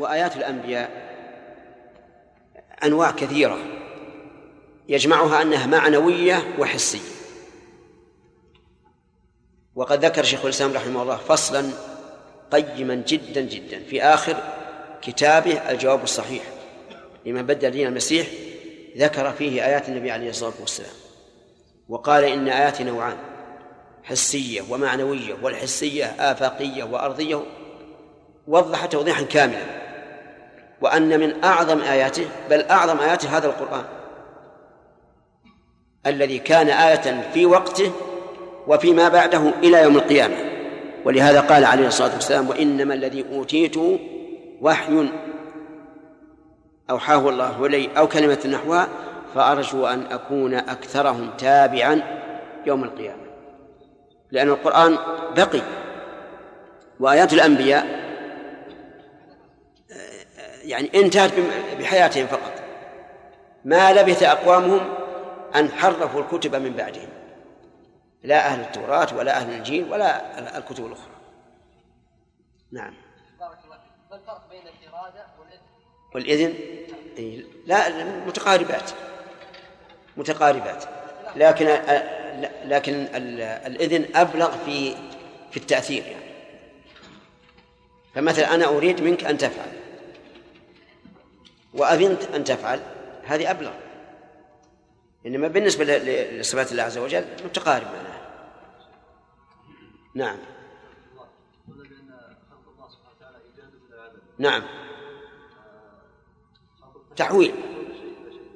وآيات الأنبياء أنواع كثيرة يجمعها أنها معنوية وحسية. وقد ذكر شيخ الإسلام رحمه الله فصلا قيما جدا جدا في آخر كتابه الجواب الصحيح لمن بدل دين المسيح ذكر فيه آيات النبي عليه الصلاة والسلام. وقال إن آيات نوعان حسية ومعنوية والحسية آفاقية وأرضية وضح توضيحا كاملا. وأن من أعظم آياته بل أعظم آياته هذا القرآن. الذي كان آية في وقته وفيما بعده إلى يوم القيامة. ولهذا قال عليه الصلاة والسلام وإنما الذي أوتيته وحي أوحاه الله إلي أو كلمة نحوها فأرجو أن أكون أكثرهم تابعا يوم القيامة. لأن القرآن بقي وآيات الأنبياء يعني انتهت بحياتهم فقط. ما لبث أقوامهم أن حرفوا الكتب من بعدهم. لا أهل التوراة ولا أهل الإنجيل ولا الكتب الأخرى. نعم. بارك الله ما الفرق بين الإرادة والإذن؟ والإذن لا متقاربات. متقاربات. لكن لكن الإذن أبلغ في في التأثير يعني. فمثلا أنا أريد منك أن تفعل. وأذنت أن تفعل هذه أبلغ. إنما بالنسبة لصفات الله عز وجل متقارب معناها نعم. نعم. تحويل.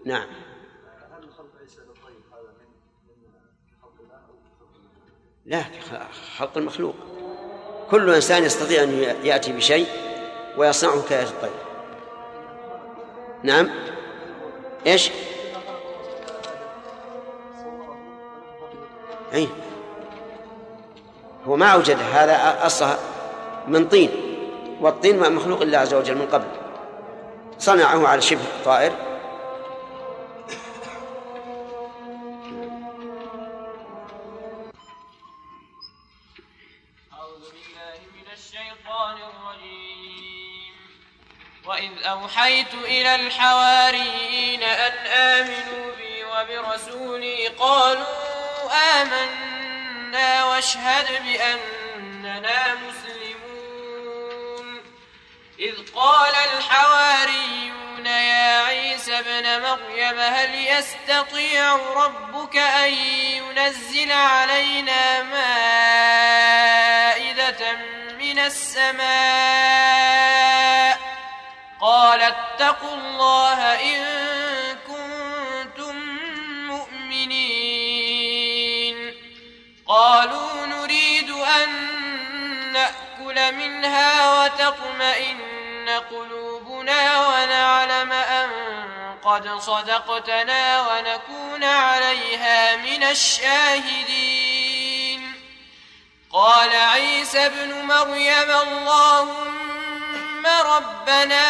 نعم. لا خلق المخلوق. كل إنسان يستطيع أن يأتي بشيء ويصنعه كآية الطير. نعم. إيش؟ أي هو ما أوجد هذا أصلها من طين والطين مخلوق الله عز وجل من قبل. صنعه على شبه طائر. وإذ أوحيت إلى الحواريين أن آمنوا بي وبرسولي قالوا آمنا واشهد بأننا مسلمون إذ قال الحواريون يا عيسى ابن مريم هل يستطيع ربك أن ينزل علينا مائدة اتقوا الله إن قالوا نريد أن نأكل منها وتطمئن قلوبنا ونعلم أن قد صدقتنا ونكون عليها من الشاهدين. قال عيسى ابن مريم اللهم ربنا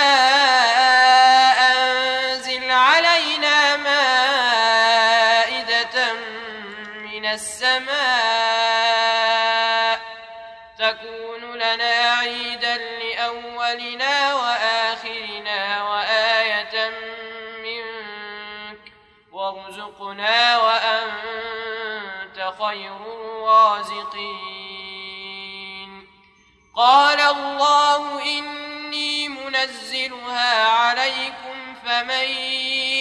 قال الله إني منزلها عليكم فمن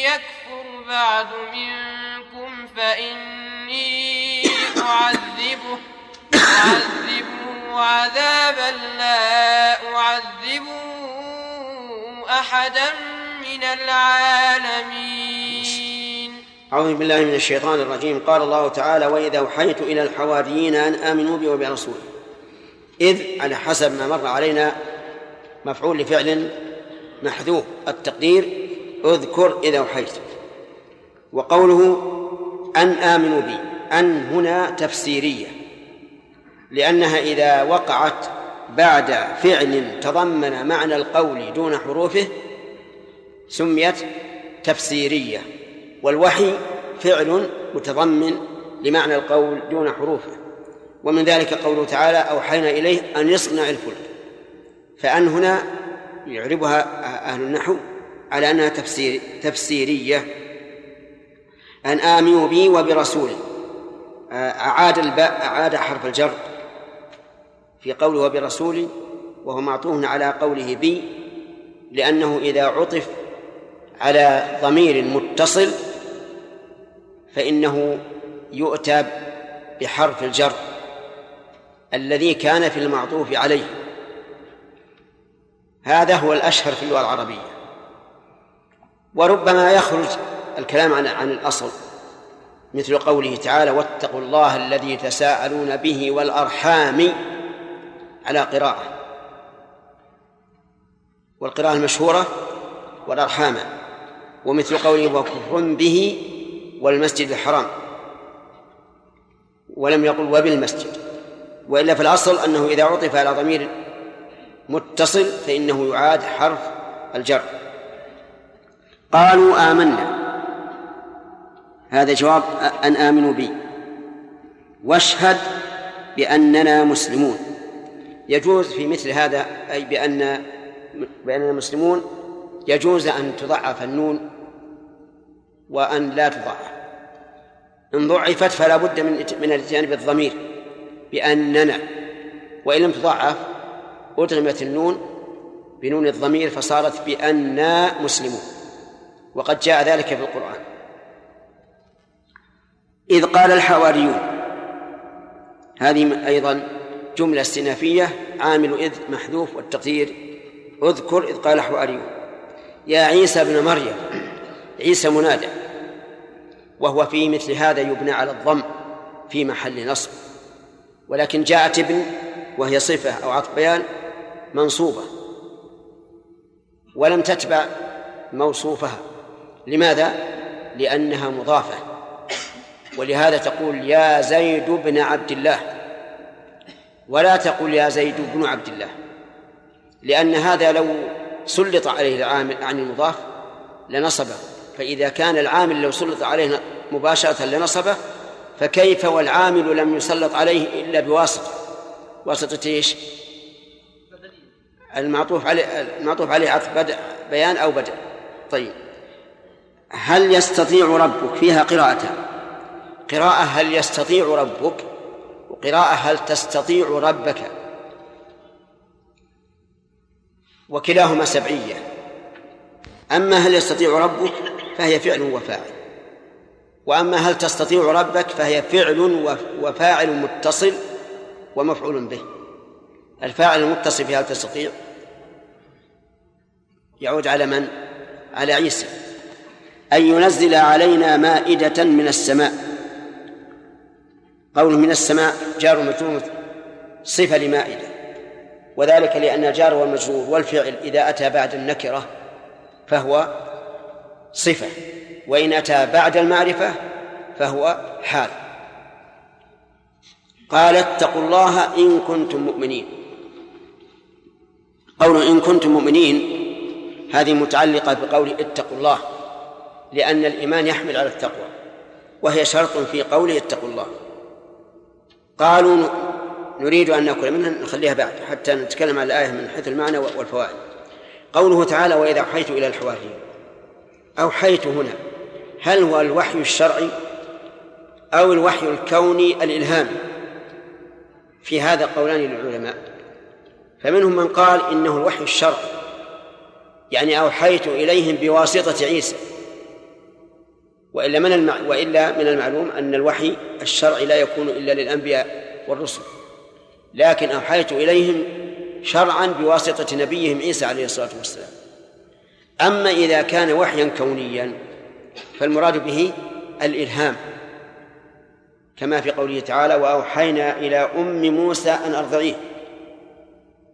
يكفر بعد منكم فإني أعذبه أعذبه عذابا لا أعذبه أحدا من العالمين. أعوذ بالله من الشيطان الرجيم. قال الله تعالى وإذا أوحيت إلى الحواريين أن آمنوا بي وبرسولي. إذ على حسب ما مر علينا مفعول لفعل محذوف التقدير اذكر إذا أوحيت. وقوله أن آمنوا بي أن هنا تفسيرية لأنها إذا وقعت بعد فعل تضمن معنى القول دون حروفه سميت تفسيرية والوحي فعل متضمن لمعنى القول دون حروفه. ومن ذلك قوله تعالى أوحينا إليه أن يصنع الفلك. فأن هنا يعربها أهل النحو على أنها تفسير تفسيرية. أن آمنوا بي وبرسولي. أعاد الباء أعاد حرف الجر في قوله وبرسولي وهو معطوف على قوله بي لأنه إذا عطف على ضمير متصل فإنه يؤتى بحرف الجر. الذي كان في المعطوف عليه. هذا هو الأشهر في اللغة العربية. وربما يخرج الكلام عن عن الأصل مثل قوله تعالى واتقوا الله الذي تساءلون به والأرحام على قراءة. والقراءة المشهورة والأرحام ومثل قوله وكفر به والمسجد الحرام. ولم يقل وبالمسجد. وإلا في الأصل أنه إذا عطف على ضمير متصل فإنه يعاد حرف الجر. قالوا آمنا. هذا جواب أن آمنوا بي. واشهد بأننا مسلمون. يجوز في مثل هذا أي بأن بأننا مسلمون يجوز أن تضعف النون وأن لا تضعف. إن ضعفت فلا بد من من الاتيان بالضمير بأننا وإن لم تضعف أدغمت النون بنون الضمير فصارت بأننا مسلمون. وقد جاء ذلك في القرآن. إذ قال الحواريون هذه أيضا جملة استنافية عامل إذ محذوف والتقدير. اذكر إذ قال الحواريون يا عيسى ابن مريم عيسى منادى وهو في مثل هذا يبنى على الضم في محل نصب. ولكن جاءت ابن وهي صفة أو عطف بيان منصوبة ولم تتبع موصوفها. لماذا؟ لأنها مضافة. ولهذا تقول يا زيد بن عبد الله. ولا تقول يا زيد بن عبد الله. لأن هذا لو سلط عليه العامل عن المضاف لنصبه. فإذا كان العامل لو سلط عليه مباشرة لنصبه فكيف والعامل لم يسلط عليه إلا بواسطة؟ واسطة إيش؟ المعطوف عليه المعطوف عليه عطف بدء بيان أو بدء؟ طيب. هل يستطيع ربك فيها قراءتان قراءة هل يستطيع ربك؟ وقراءة هل تستطيع ربك؟ وكلاهما سبعية. أما هل يستطيع ربك فهي فعل وفاعل. وأما هل تستطيع ربك فهي فعل وفاعل متصل ومفعول به. الفاعل المتصل في هل تستطيع؟ يعود على من؟ على عيسى. أن ينزل علينا مائدة من السماء. قول من السماء جار مجرور صفة لمائدة. وذلك لأن الجار والمجرور والفعل إذا أتى بعد النكرة فهو صفة. وإن أتى بعد المعرفة فهو حال. قال اتقوا الله إن كنتم مؤمنين. قول إن كنتم مؤمنين هذه متعلقة بقول اتقوا الله لأن الإيمان يحمل على التقوى وهي شرط في قوله اتقوا الله. قالوا نريد أن نأكل منها نخليها بعد حتى نتكلم عن الآية من حيث المعنى والفوائد. قوله تعالى وإذا أوحيت إلى الحواريين. أوحيت هنا. هل هو الوحي الشرعي أو الوحي الكوني الإلهامي في هذا قولان للعلماء. فمنهم من قال إنه الوحي الشرعي يعني أوحيت إليهم بواسطة عيسى. وإلا من. وإلا من المعلوم أن الوحي الشرعي لا يكون إلا للأنبياء والرسل. لكن أوحيت إليهم شرعا بواسطة نبيهم عيسى عليه الصلاة والسلام. أما إذا كان وحيا كونيا فالمراد به الإلهام كما في قوله تعالى وأوحينا إلى أم موسى أن أرضعيه.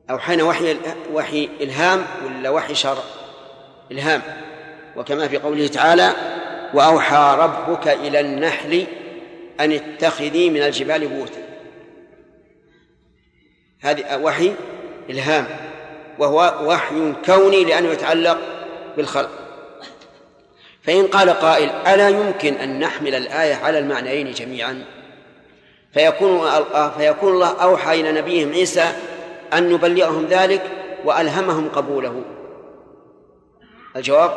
أوحينا وحي وحي إلهام ولا وحي شرع إلهام. وكما في قوله تعالى وأوحى ربك إلى النحل أن اتخذي من الجبال بيوتا. هذه وحي إلهام وهو وحي كوني لأنه يتعلق بالخلق. فإن قال قائل ألا يمكن أن نحمل الآية على المعنيين جميعا؟ فيكون فيكون الله أوحى إلى نبيهم عيسى أن نبلغهم ذلك وألهمهم قبوله. الجواب؟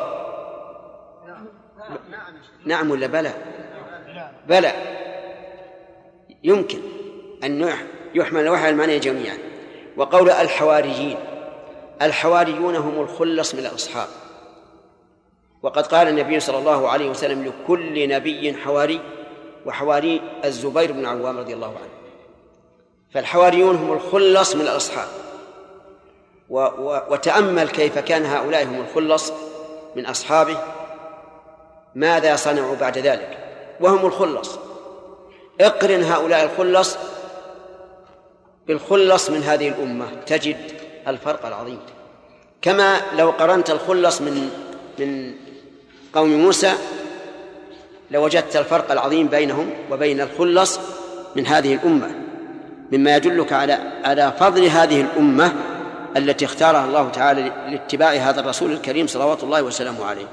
نعم ولا بلى؟ بلى. يمكن أن يحمل الوحي على المعنى جميعا. وقول الحواريين الحواريون هم الخلص من الأصحاب. وقد قال النبي صلى الله عليه وسلم لكل نبي حواري وحواري الزبير بن عوام رضي الله عنه. فالحواريون هم الخلص من الأصحاب. و و وتأمل كيف كان هؤلاء هم الخلص من أصحابه. ماذا صنعوا بعد ذلك؟ وهم الخلص. اقرن هؤلاء الخلص بالخلص من هذه الأمة. تجد الفرق العظيم. كما لو قرنت الخلص من من قوم موسى لوجدت الفرق العظيم بينهم وبين الخلص من هذه الأمة مما يدلك على على فضل هذه الأمة التي اختارها الله تعالى لاتباع هذا الرسول الكريم صلوات الله وسلامه عليه.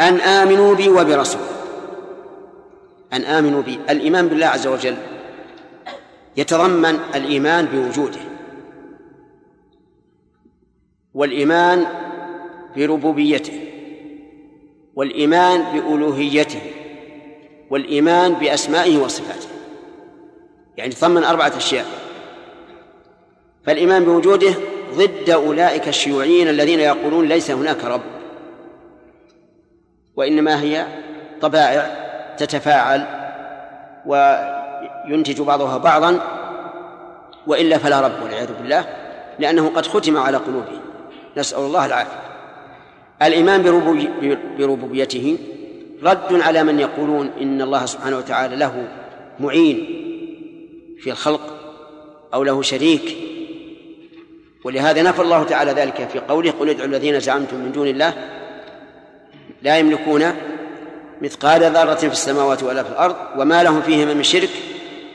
أن آمنوا بي وبرسول. أن آمنوا بي. الإيمان بالله عز وجل يتضمن الإيمان بوجوده. والإيمان بربوبيته. والإيمان بألوهيته والإيمان بأسمائه وصفاته. يعني ضمن أربعة أشياء. فالإيمان بوجوده ضد أولئك الشيوعيين الذين يقولون ليس هناك رب. وإنما هي طبائع تتفاعل وينتج بعضها بعضا وإلا فلا رب والعياذ بالله لأنه قد ختم على قلوبهم. نسأل الله العافية. الإيمان بربوبيته رد على من يقولون إن الله سبحانه وتعالى له معين في الخلق أو له شريك. ولهذا نفى الله تعالى ذلك في قوله قل ادعوا الذين زعمتم من دون الله لا يملكون مثقال ذرة في السماوات ولا في الأرض وما لهم فيهما من شرك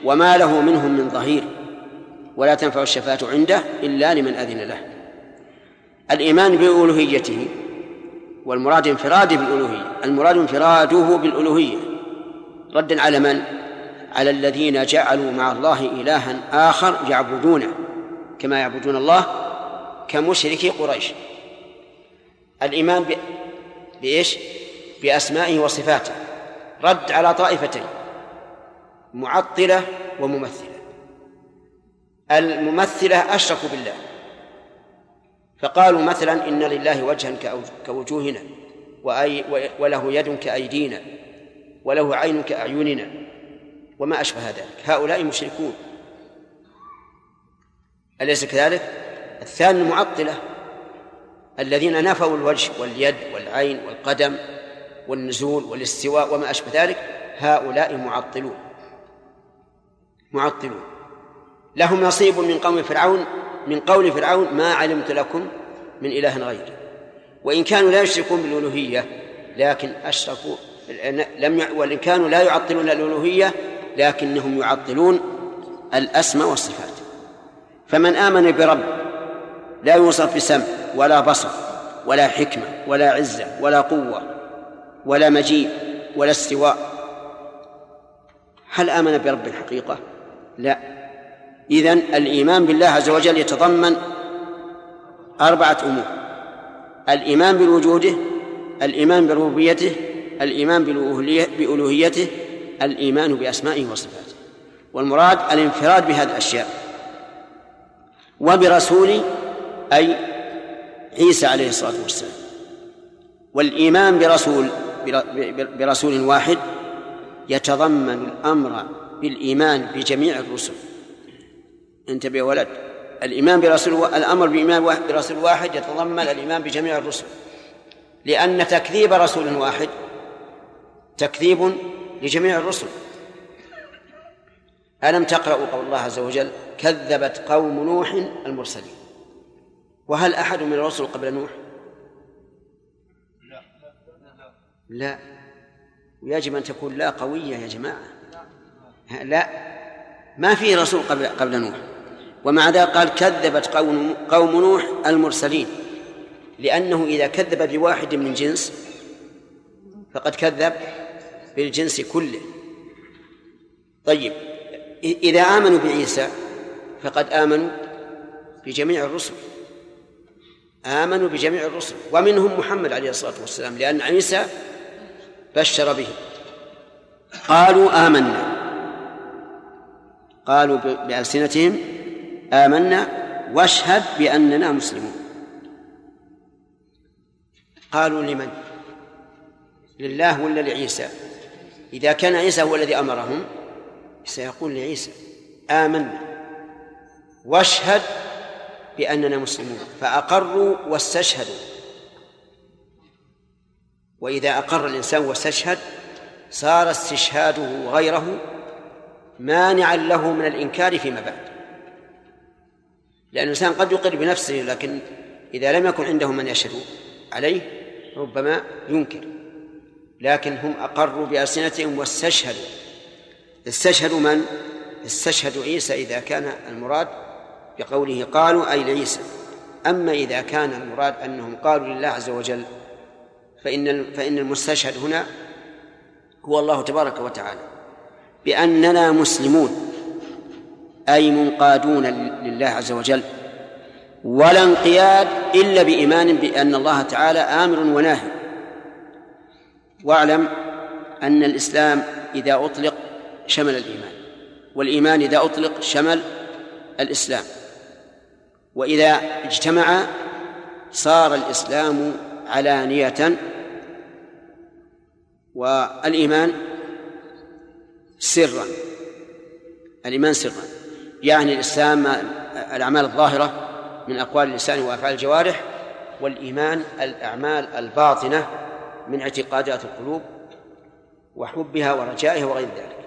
وما له منهم من ظهير ولا تنفع الشفاعة عنده إلا لمن أذن له. الإيمان بألوهيته والمراد انفراده بالألوهية. المراد انفراده بالألوهية. ردا على من؟ على الذين جعلوا مع الله إلها آخر يعبدونه كما يعبدون الله كمشركي قريش. الإيمان ب... بإيش؟ بأسمائه وصفاته. رد على طائفتين معطلة وممثلة. الممثلة أشركوا بالله. فقالوا مثلا إن لله وجها كوجوهنا وأي وله يد كأيدينا وله عين كأعيننا وما أشبه ذلك. هؤلاء مشركون. أليس كذلك؟ الثاني المعطلة الذين نفوا الوجه واليد والعين والقدم والنزول والاستواء وما أشبه ذلك هؤلاء معطلون. معطلون. لهم نصيب من قوم فرعون من قول فرعون ما علمت لكم من إله غيري وإن كانوا لا يشركون بالألوهية لكن أشركوا لم. وإن كانوا لا يعطلون الألوهية لكنهم يعطلون الأسماء والصفات فمن آمن برب لا يوصف بسمع ولا بصر ولا حكمة ولا عزة ولا قوة ولا مجيء ولا استواء هل آمن برب الحقيقة؟ لا إذن الإيمان بالله عز وجل يتضمن أربعة أمور. الإيمان بوجوده الإيمان بربوبيته الإيمان بألوهيته الإيمان بأسمائه وصفاته. والمراد الانفراد بهذه الأشياء. وبرسول أي عيسى عليه الصلاة والسلام. والإيمان برسول برسول واحد يتضمن الأمر بالإيمان بجميع الرسل. انتبه يا ولد. الإيمان برسول الأمر بإيمان برسول واحد يتضمن الإيمان بجميع الرسل. لأن تكذيب رسول واحد تكذيب لجميع الرسل. ألم تقرأوا قول الله عز وجل كذبت قوم نوح المرسلين؟ وهل أحد من الرسل قبل نوح؟ لا. ويجب أن تكون لا قوية يا جماعة. لا. ما في رسول قبل قبل نوح. ومع ذلك قال كذبت قوم قوم نوح المرسلين؟ لأنه إذا كذب بواحد من جنس فقد كذب بالجنس كله. طيب إذا آمنوا بعيسى فقد آمنوا بجميع الرسل. آمنوا بجميع الرسل ومنهم محمد عليه الصلاة والسلام لأن عيسى بشر به. قالوا آمنا. قالوا بألسنتهم آمنا واشهد بأننا مسلمون. قالوا لمن؟ لله ولا لعيسى؟ إذا كان عيسى هو الذي أمرهم سيقول لعيسى آمنا واشهد بأننا مسلمون. فأقروا واستشهدوا. وإذا أقر الإنسان واستشهد صار استشهاده غيره مانعا له من الإنكار فيما بعد. لأن الإنسان قد يقر بنفسه لكن إذا لم يكن عنده من يشهد عليه ربما ينكر. لكن هم أقروا بألسنتهم واستشهدوا. استشهدوا من؟ استشهدوا عيسى إذا كان المراد بقوله قالوا أي لعيسى. أما إذا كان المراد أنهم قالوا لله عز وجل فإن فإن المستشهد هنا هو الله تبارك وتعالى. بأننا مسلمون. أي منقادون لله عز وجل ولا انقياد إلا بإيمان بأن الله تعالى آمر وناهي. واعلم أن الإسلام إذا أطلق شمل الإيمان والإيمان إذا أطلق شمل الإسلام. وإذا اجتمع صار الإسلام علانية والإيمان سرا الإيمان سرا. يعني الإسلام الأعمال الظاهرة من أقوال اللسان وأفعال الجوارح والإيمان الأعمال الباطنة من اعتقادات القلوب وحبها ورجائها وغير ذلك.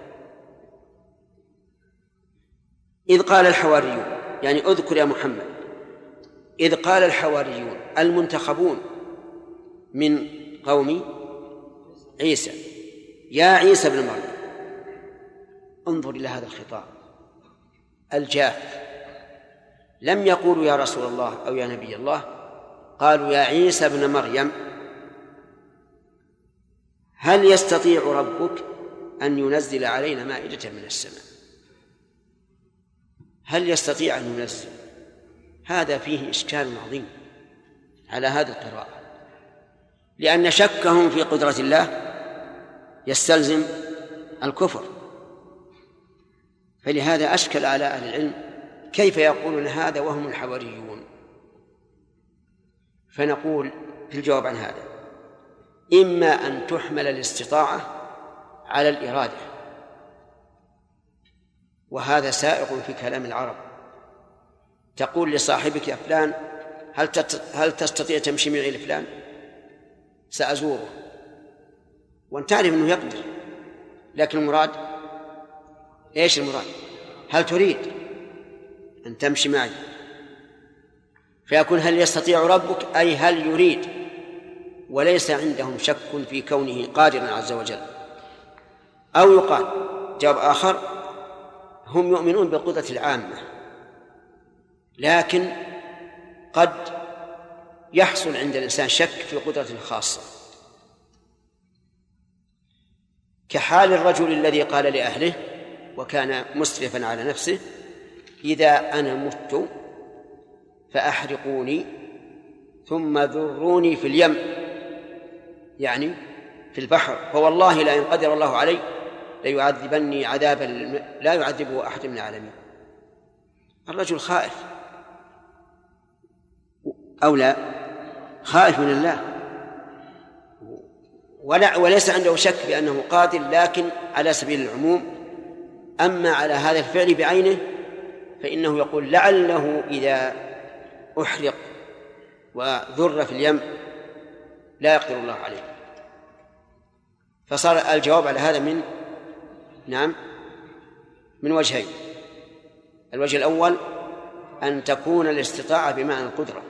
إذ قال الحواريون يعني اذكر يا محمد إذ قال الحواريون المنتخبون من قوم عيسى يا عيسى ابن مريم انظر إلى هذا الخطاب. الجاف لم يقولوا يا رسول الله أو يا نبي الله. قالوا يا عيسى ابن مريم. هل يستطيع ربك أن ينزل علينا مائدة من السماء؟ هل يستطيع أن ينزل؟ هذا فيه إشكال عظيم على هذه القراءة لأن شكهم في قدرة الله يستلزم الكفر. فلهذا أشكل على أهل العلم كيف يقولون هذا وهم الحواريون فنقول في الجواب عن هذا إما أن تحمل الاستطاعة على الإرادة وهذا سائغ في كلام العرب تقول لصاحبك يا فلان هل هل تستطيع تمشي معي لفلان؟ سأزوره وأنت تعرف أنه يقدر لكن المراد إيش المراد؟ هل تريد أن تمشي معي؟ فيكون هل يستطيع ربك أي هل يريد وليس عندهم شك في كونه قادرا عز وجل أو يقال جواب آخر هم يؤمنون بالقدرة العامة لكن قد يحصل عند الإنسان شك في قدرته الخاصة كحال الرجل الذي قال لأهله وكان مسرفا على نفسه إذا أنا مت فأحرقوني ثم ذروني في اليم يعني في البحر فوالله لئن قدر الله علي ليعذبني عذابا لا يعذبه أحد من العالمين. الرجل خائف. أو لا خائف من الله. ولا وليس عنده شك بأنه قادر لكن على سبيل العموم أما على هذا الفعل بعينه فإنه يقول لعله إذا أحرق وذر في اليم لا يقدر الله عليه. فصار الجواب على هذا من نعم من وجهين. الوجه الأول أن تكون الاستطاعة بمعنى القدرة.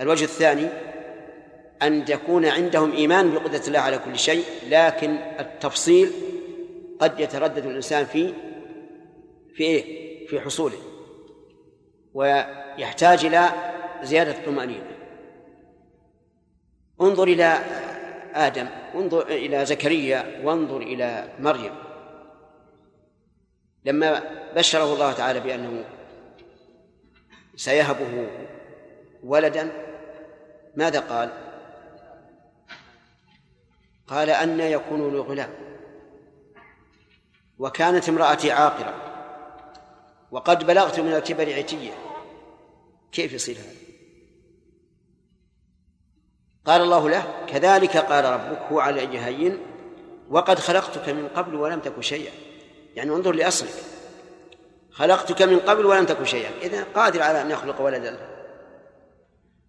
الوجه الثاني أن يكون عندهم إيمان بقدرة الله على كل شيء لكن التفصيل قد يتردد الإنسان في في إيه؟ في حصوله ويحتاج إلى زيادة الطمأنينة. انظر إلى آدم انظر إلى زكريا وانظر إلى مريم. لما بشره الله تعالى بأنه سيهبه ولدا ماذا قال؟ قال أن يكون له غلام. وكانت امرأتي عاقرة. وقد بلغت من الكبر عتية. كيف يصير هذا؟ قال الله له كذلك قال ربك هو على جهين وقد خلقتك من قبل ولم تك شيئا. يعني انظر لأصلك. خلقتك من قبل ولم تك شيئا. إذا قادر على أن يخلق ولدا.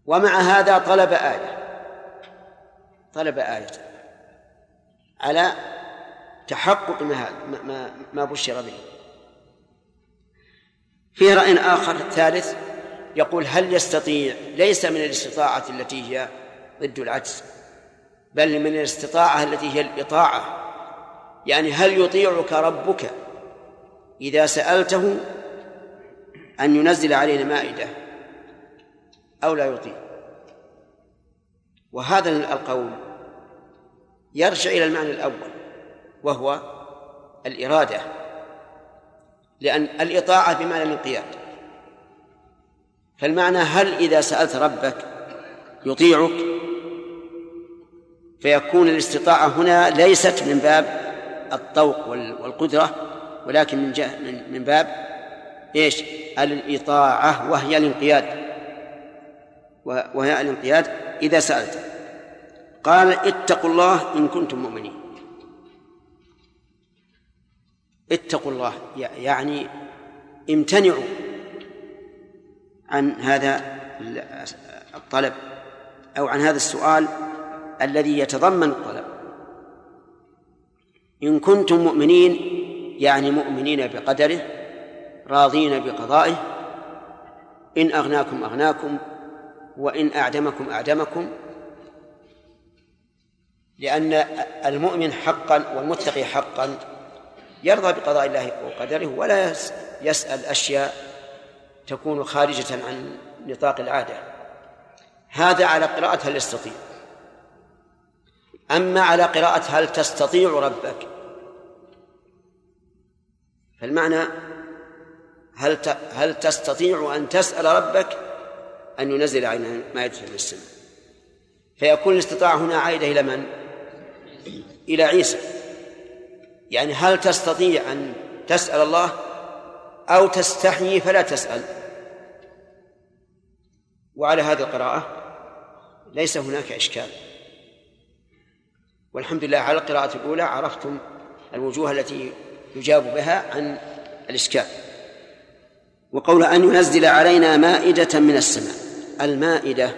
ومع هذا طلب آية. طلب آية على تحقق ما ما ما بشر به. في رأي آخر ثالث يقول هل يستطيع ليس من الاستطاعة التي هي ضد العجز بل من الاستطاعة التي هي الإطاعة. يعني هل يطيعك ربك إذا سألته أن ينزل علينا مائدة أو لا يطيع؟ وهذا القول يرجع إلى المعنى الأول. وهو الإرادة لأن الإطاعة بمعنى الانقياد. فالمعنى هل إذا سألت ربك يطيعك فيكون الاستطاعة هنا ليست من باب الطوق والقدرة ولكن من جهة من باب إيش؟ الإطاعة وهي الانقياد. وهي الانقياد إذا سألت. قال اتقوا الله إن كنتم مؤمنين. اتقوا الله. يعني امتنعوا عن هذا الطلب أو عن هذا السؤال الذي يتضمن الطلب. إن كنتم مؤمنين يعني مؤمنين بقدره راضين بقضائه إن أغناكم أغناكم وإن أعدمكم أعدمكم لأن المؤمن حقا والمتقي حقا يرضى بقضاء الله وقدره ولا يسأل أشياء تكون خارجة عن نطاق العادة. هذا على قراءة هل يستطيع. أما على قراءة هل تستطيع ربك. فالمعنى هل هل تستطيع أن تسأل ربك؟ أن ينزل علينا مائدة من السماء. فيكون الاستطاعة هنا عائدة إلى من؟ إلى عيسى. يعني هل تستطيع أن تسأل الله أو تستحيي فلا تسأل. وعلى هذه القراءة ليس هناك إشكال. والحمد لله على القراءة الأولى عرفتم الوجوه التي يجاب بها عن الإشكال. وقول أن ينزل علينا مائدة من السماء. المائدة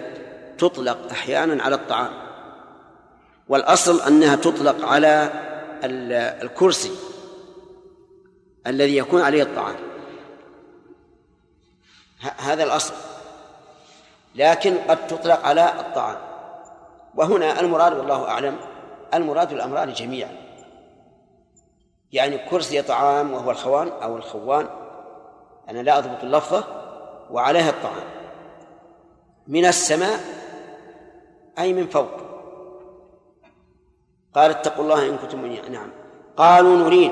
تطلق أحيانا على الطعام. والأصل أنها تطلق على الكرسي الذي يكون عليه الطعام. هذا الأصل. لكن قد تطلق على الطعام. وهنا المراد والله أعلم المراد الأمران جميعا. يعني كرسي طعام وهو الخوان أو الخوان أنا لا أضبط اللفظة وعليها الطعام. من السماء أي من فوق. قال اتقوا الله إن كنتم نعم. قالوا نريد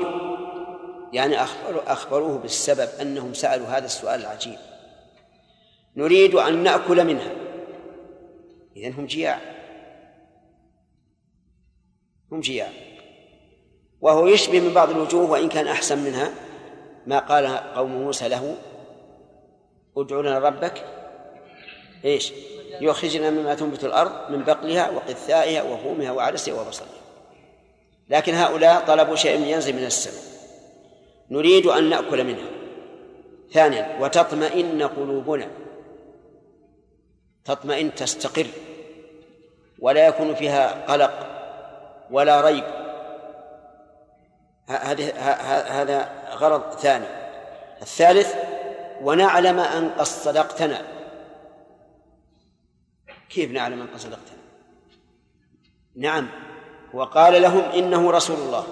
يعني أخبروه بالسبب أنهم سألوا هذا السؤال العجيب. نريد أن نأكل منها. إذن هم جياع. هم جياع. وهو يشبه من بعض الوجوه وإن كان أحسن منها ما قال قوم موسى له ادع لنا ربك. إيش؟ يخرجنا مما تنبت الأرض من بقلها وقثائها وفومها وعدسها وبصلها لكن هؤلاء طلبوا شيء ينزل من السماء. نريد أن نأكل منها. ثانيا وتطمئن قلوبنا. تطمئن تستقر. ولا يكون فيها قلق ولا ريب. هذه هذا غرض ثاني. الثالث ونعلم أن قد صدقتنا. كيف نعلم أن قد صدقتنا؟ نعم. وقال لهم إنه رسول الله.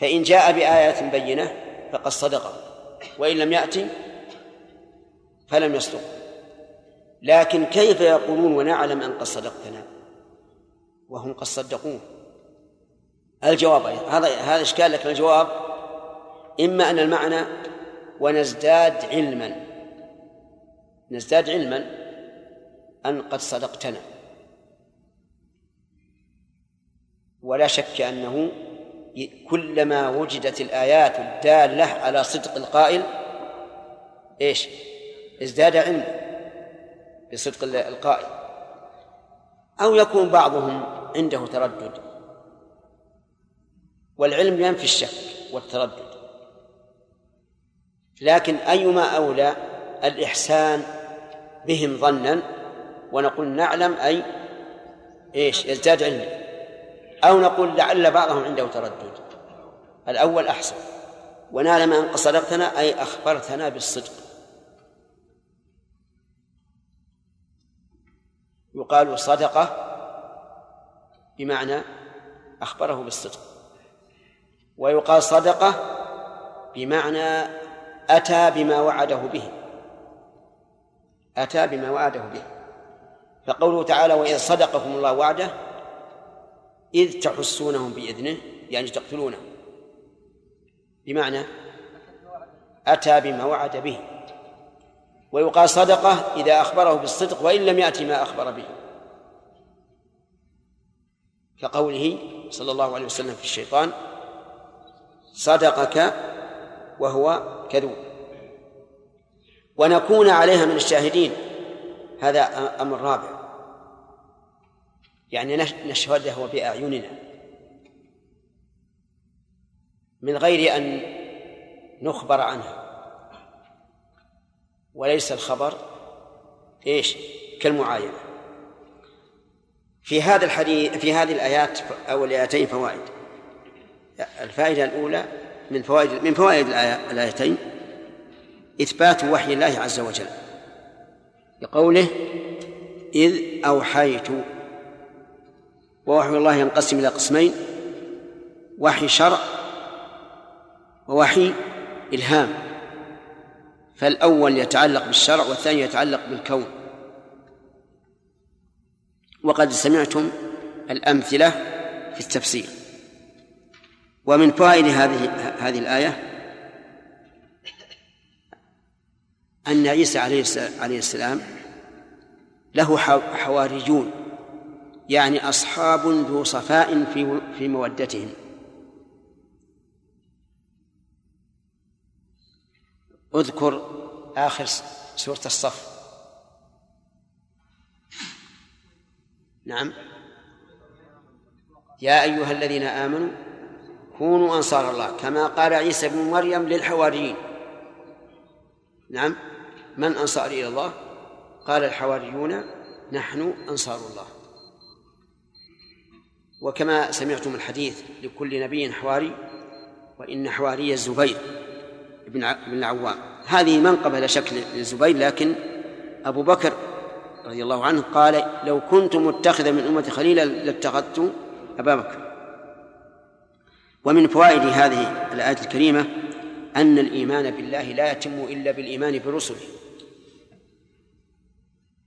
فإن جاء بآية بينة فقد صدق وإن لم يأتي فلم يصدق. لكن كيف يقولون ونعلم أن قد صدقتنا؟ وهم قد صدقوه. الجواب هذا هذا إشكال لكن الجواب؟ إما أن المعنى ونزداد علما نزداد علما أن قد صدقتنا. ولا شك أنه كلما وجدت الآيات الدالة على صدق القائل إيش؟ ازداد علما بصدق القائل. أو يكون بعضهم عنده تردد. والعلم ينفي الشك والتردد. لكن أيما أولى الإحسان بهم ظنا ونقول نعلم أي إيش؟ يزداد علما. أو نقول لعل بعضهم عنده تردد. الأول أحسن. ونعلم أن صدقتنا أي أخبرتنا بالصدق. يقال صدقة بمعنى أخبره بالصدق. ويقال صدقة بمعنى أتى بما وعده به. أتى بما وعده به. فقوله تعالى وإذ صدقكم الله وعده إذ تحسونهم بإذنه يعني تقتلونهم بمعنى أتى بما وعد به. ويقال صدقة إذا أخبره بالصدق وإن لم يأتي ما أخبر به. كقوله صلى الله عليه وسلم في الشيطان صدقك وهو كذوب. ونكون عليها من الشاهدين. هذا أمر رابع. يعني نشهده بأعيننا. من غير أن نخبر عنها. وليس الخبر إيش؟ كالمعاينة. في هذا الحديث في هذه الآيات أو الآيتين فوائد. الفائدة الأولى من فوائد من فوائد الآيتين إثبات وحي الله عز وجل. بقوله إذ أوحيت ووحي الله ينقسم إلى قسمين وحي شرع ووحي إلهام. فالأول يتعلق بالشرع والثاني يتعلق بالكون. وقد سمعتم الأمثلة في التفسير ومن فوائد هذه هذه الآية أن عيسى عليه السلام له حواريون. يعني أصحاب ذو صفاء في في مودتهم. اذكر آخر سورة الصف. نعم. يا أيها الذين آمنوا كونوا أنصار الله كما قال عيسى بن مريم للحواريين. نعم. من أنصار إلى الله؟ قال الحواريون نحن أنصار الله. وكما سمعتم الحديث لكل نبي حواري وإن حواري الزبير بن العوام. هذه منقبة لا شك للزبير لكن أبو بكر رضي الله عنه قال لو كنت متخذا من أمتي خليلا لاتخذت أبا بكر. ومن فوائد هذه الآية الكريمة أن الإيمان بالله لا يتم إلا بالإيمان برسله.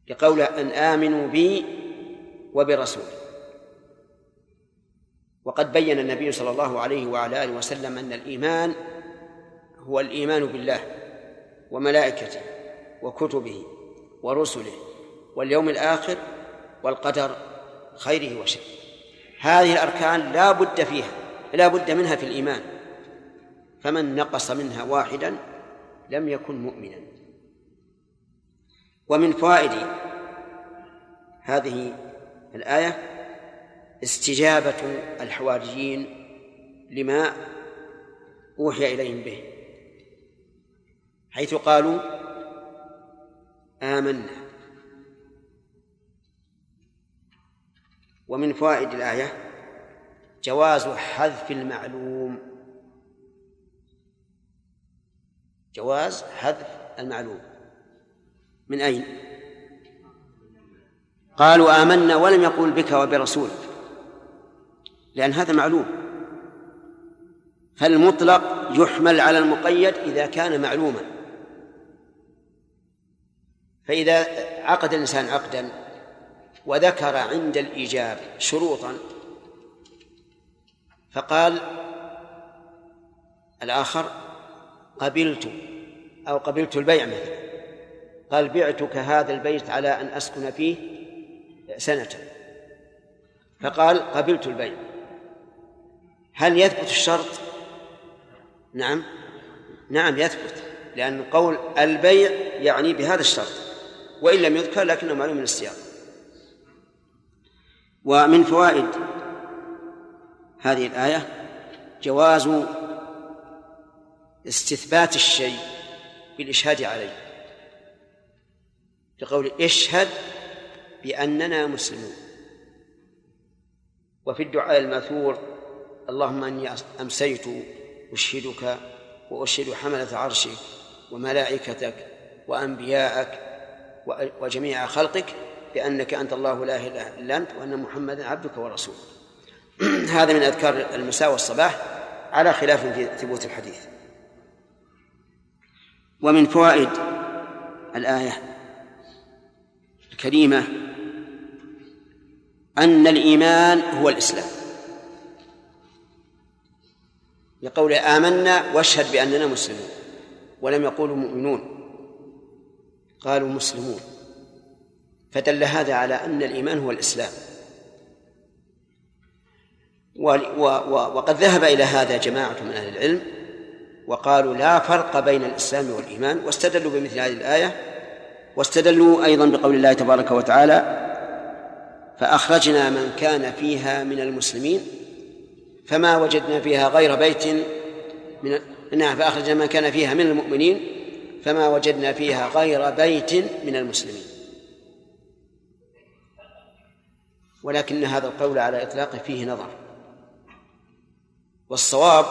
لقول أن آمنوا بي وبرسولي. وقد بين النبي صلى الله عليه وعلى آله وسلم أن الإيمان هو الإيمان بالله وملائكته وكتبه ورسله واليوم الآخر والقدر خيره وشره. هذه الأركان لا بد فيها لا بد منها في الإيمان. فمن نقص منها واحدا لم يكن مؤمنا. ومن فوائد هذه الآية استجابة الحواريين لما أوحي إليهم به حيث قالوا آمنا. ومن فوائد الآية جواز حذف المعلوم. جواز حذف المعلوم. من أين؟ قالوا آمنا ولم يقول بك وبرسولك. لأن هذا معلوم. فالمطلق يحمل على المقيد إذا كان معلوما. فإذا عقد الإنسان عقدا وذكر عند الإيجاب شروطا فقال الآخر قبلت أو قبلت البيع مثلا. قال بعتك هذا البيت على أن أسكن فيه سنة. فقال قبلت البيع. هل يثبت الشرط؟ نعم. نعم يثبت لأن قول البيع يعني بهذا الشرط وإن لم يذكر لكنه معلوم من السياق. ومن فوائد هذه الآية جواز استثبات الشيء بالإشهاد عليه. بقول اشهد بأننا مسلمون. وفي الدعاء المأثور اللهم أني أمسيت أشهدك وأشهد حملة عرشك وملائكتك وأنبياءك وجميع خلقك بأنك أنت الله لا إله إلا أنت وأن محمدا عبدك ورسولك. هذا من أذكار المساء والصباح على خلاف في ثبوت الحديث. ومن فوائد الآية الكريمة أن الإيمان هو الإسلام. لقول آمنا واشهد بأننا مسلمون ولم يقولوا مؤمنون قالوا مسلمون. فدل هذا على أن الإيمان هو الإسلام. وقد ذهب إلى هذا جماعة من أهل العلم وقالوا لا فرق بين الإسلام والإيمان واستدلوا بمثل هذه الآية واستدلوا أيضا بقول الله تبارك وتعالى فأخرجنا من كان فيها من المسلمين فما وجدنا فيها غير بيت من نعم فأخرجنا من كان فيها من المؤمنين فما وجدنا فيها غير بيت من المسلمين. ولكن هذا القول على إطلاقه فيه نظر. والصواب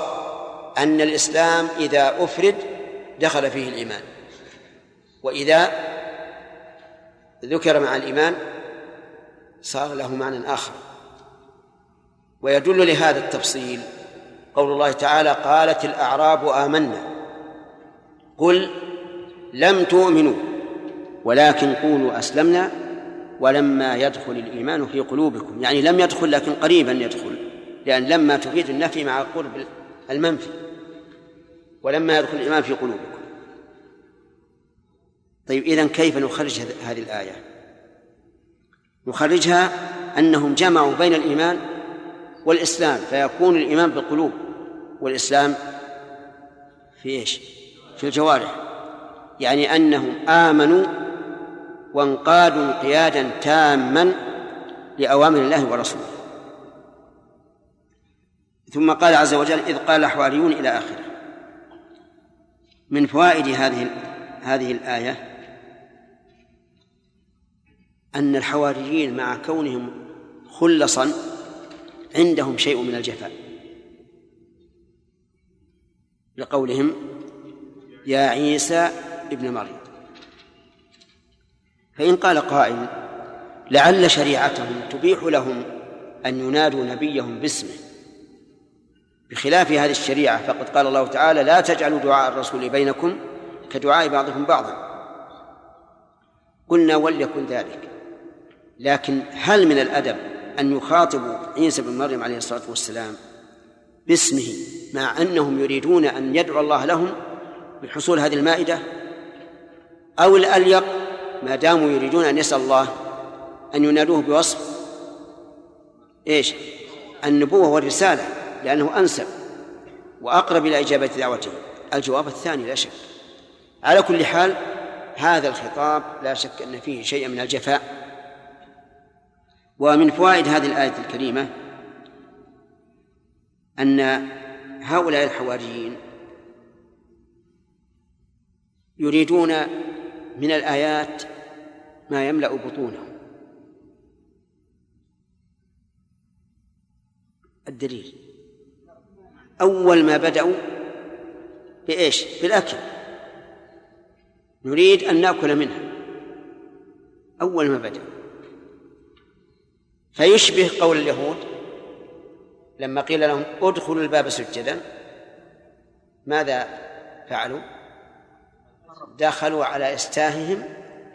أن الإسلام إذا أفرد دخل فيه الإيمان. وإذا ذكر مع الإيمان صار له معنى آخر. ويدل لهذا التفصيل قول الله تعالى قالت الأعراب آمنا. قل لم تؤمنوا ولكن قولوا أسلمنا ولما يدخل الإيمان في قلوبكم. يعني لم يدخل لكن قريبا يدخل. لأن لما تفيد النفي مع قرب المنفي. ولما يدخل الإيمان في قلوبكم. طيب إذن كيف نخرج هذه الآية؟ نخرجها أنهم جمعوا بين الإيمان والإسلام فيكون الإيمان بالقلوب. والإسلام في إيش؟ في الجوارح. يعني أنهم آمنوا وانقادوا انقيادا تاما لأوامر الله ورسوله. ثم قال عز وجل إذ قال الحواريون إلى آخره. من فوائد هذه هذه الآية أن الحواريين مع كونهم خلصا عندهم شيء من الجفاء. لقولهم يا عيسى ابن مريم. فإن قال قائل لعل شريعتهم تبيح لهم أن ينادوا نبيهم باسمه. بخلاف هذه الشريعة فقد قال الله تعالى لا تجعلوا دعاء الرسول بينكم كدعاء بعضكم بعضا. قلنا وليكن ذلك. لكن هل من الأدب أن يخاطبوا عيسى بن مريم عليه الصلاة والسلام باسمه مع أنهم يريدون أن يدعو الله لهم بحصول هذه المائدة أو الأليق ما داموا يريدون أن يسأل الله أن ينادوه بوصف إيش؟ النبوة والرسالة لأنه أنسب وأقرب إلى إجابة دعوته. الجواب الثاني لا شك. على كل حال هذا الخطاب لا شك أن فيه شيء من الجفاء. ومن فوائد هذه الآية الكريمة أن هؤلاء الحواريين يريدون من الآيات ما يملأ بطونهم. الدليل. أول ما بدأوا بإيش؟ بالأكل. نريد أن نأكل منها. أول ما بدأوا. فيشبه قول اليهود لما قيل لهم ادخلوا الباب سجدا. ماذا فعلوا؟ دخلوا على إستاههم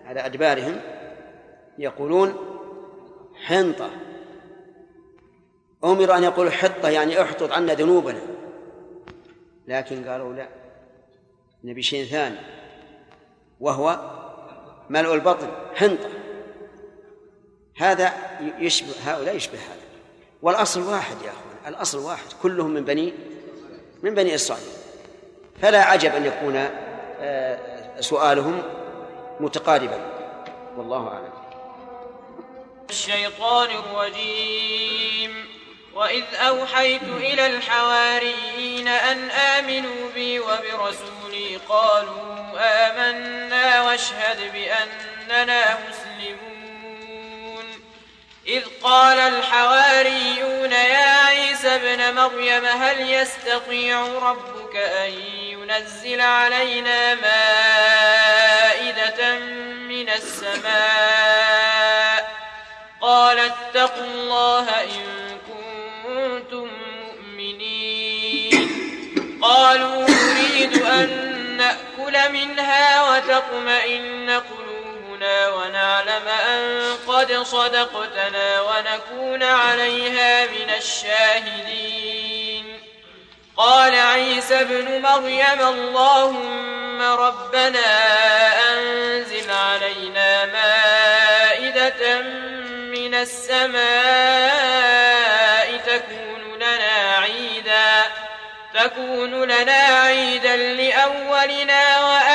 على أدبارهم يقولون حنطة. أمر أن يقولوا حطة يعني احطط عنا ذنوبنا. لكن قالوا لا نبي شيء ثاني وهو ملء البطن حنطة. هذا يشبه هؤلاء يشبه هذا. والأصل واحد يا أخوان الأصل واحد كلهم من بني من بني إسرائيل. فلا عجب أن يكون آه، سؤالهم متقاربا. والله أعلم. الشيطان الرجيم. وإذ أوحيت إلى الحواريين أن آمنوا بي وبرسولي قالوا آمنا واشهد بأننا مسلمون. إذ قال الحواريون يا عيسى ابن مريم هل يستطيع ربك أن ينزل علينا مائدة من السماء؟ قال اتقوا الله إن كنتم مؤمنين. قالوا نريد أن نأكل منها وتطمئن قلوبنا ونعلم أن قد صدقتنا ونكون عليها من الشاهدين. قال عيسى ابن مريم اللهم ربنا أنزل علينا مائدة من السماء تكون لنا عيدا تكون لنا عيدا لأولنا وآخرنا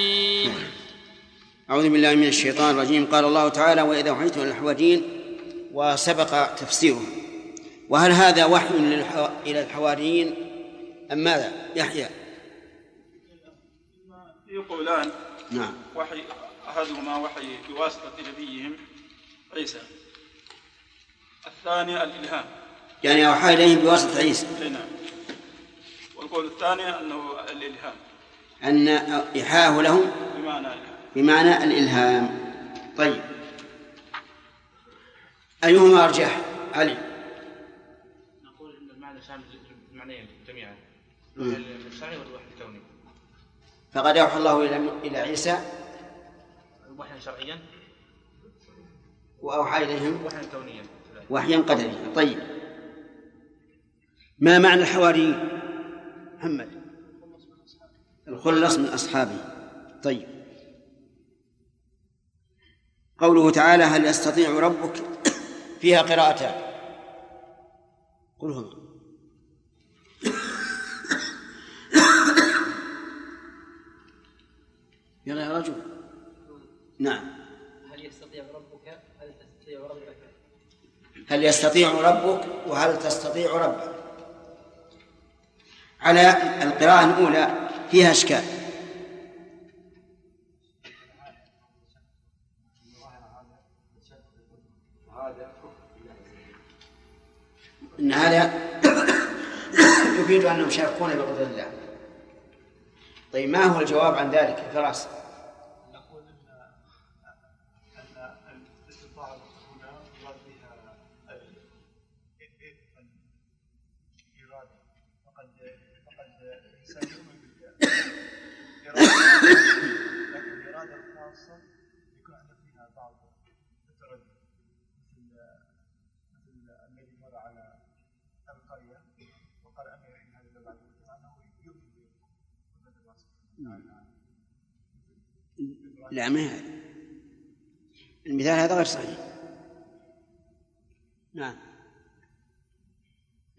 أعوذ بالله من الشيطان الرجيم. قال الله تعالى وإذا أوحيت إلى الحواريين وسبق تفسيره. وهل هذا وحي إلى الحواريين أم ماذا؟ يحيى. في قولان نعم. وحي أحدهما وحي بواسطة نبيهم عيسى. الثاني الإلهام. يعني أوحى إليهم بواسطة عيسى. نعم. والقول الثاني أنه الإلهام. أن إيحاءه لهم. بمعنى الإلهام بمعنى الإلهام. طيب. أيهما أرجح؟ علي. نقول إن المعنى شامل المعنيين جميعا. الشرعي والوحي الكوني؟ فقد أوحى الله إلى إلى عيسى. وحيا شرعيا. وأوحى إليهم وحيا كونيا. وحيا قدريا. طيب. ما معنى الحواريين؟ محمد. الخلص من أصحابه. طيب. قوله تعالى هل يستطيع ربك؟ فيها قراءتان. قل هما. يلا يا رجل. نعم. هل يستطيع ربك؟ هل تستطيع ربك؟ هل يستطيع ربك وهل تستطيع ربك؟ على القراءة الأولى فيها إشكال. إن هذا يفيد أنهم شاكون بقدر الله. طيب ما هو الجواب عن ذلك؟ يا فراس نقول ان ان الاستطاعه هنا يراد بها ال- الاراده فقد فقد الانسان يؤمن بالاراده لكن الاراده الخاصه يكون عنده فيها بعض التردد مثل مثل الذي مر على القريه وقال ان يحيي هذا البلد بعد موته انه يؤمن بقدره الله سبحانه وتعالى لا ما هذا المثال هذا غير صحيح. نعم.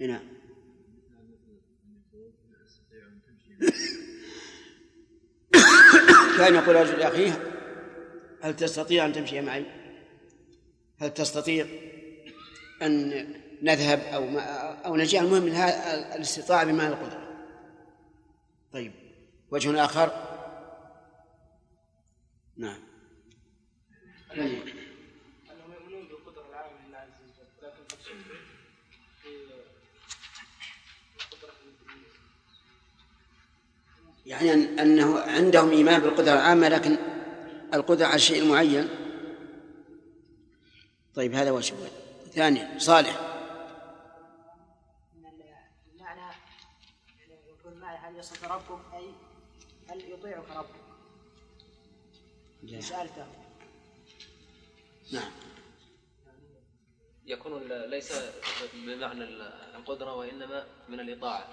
نعم كان يقول رجل لأخيه هل تستطيع أن تمشي معي؟ هل تستطيع أن نذهب أو ما أو نجي المهم من هذا الاستطاعة بمعنى القدرة. طيب. وجه آخر. نعم. انهم يؤمنون بالقدره العامه لله عز وجل لكن قد يعني أن- أنه عندهم إيمان بالقدرة العامة لكن القدرة على الشيء المعين طيب هذا وجه ثانيا صالح. المعنى يعني يكون معنى هل يصف ربك أي هل يطيعك ربك؟ سألته نعم. يكون ليس بمعنى ال- القدرة وإنما من الإطاعة.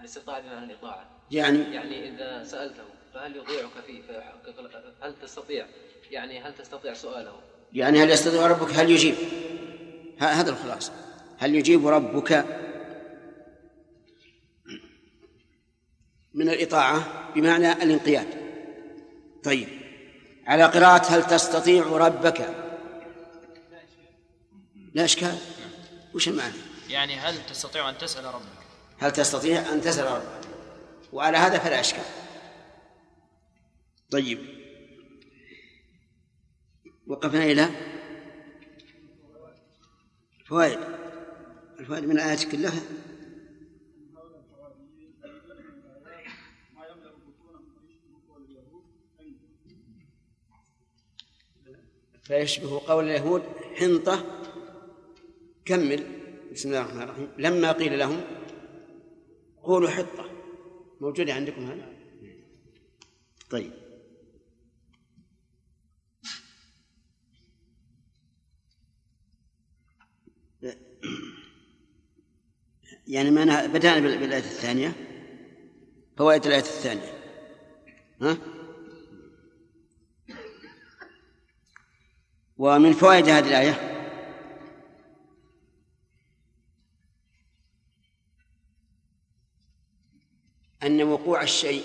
الاستطاعة بمعنى الإطاعة. يعني؟ يعني إذا سألته فهل يطيعك فيه فيحقق هل تستطيع يعني هل تستطيع سؤاله؟ يعني هل يستطيع ربك؟ هل يجيب؟ هذا الخلاصة هل يجيب ربك من الإطاعة؟ بمعنى الانقياد. طيب. على قراءة هل تستطيع ربك؟ لا إشكال. وش المعنى؟ يعني هل تستطيع أن تسأل ربك؟ هل تستطيع أن تسأل ربك؟ وعلى هذا فلا إشكال. طيب. وقفنا إلى فوائد. الفوائد من الآيات كلها فيشبه قول اليهود حنطة. كمل. بسم الله الرحمن الرحيم. لما قيل لهم قولوا حطة. موجودة عندكم هذا؟ طيب. يعني ما بدأنا بال- بالآية الثانية. فوائد الآية الثانية. ها؟ ومن فوائد هذه الآية؟ أن وقوع الشيء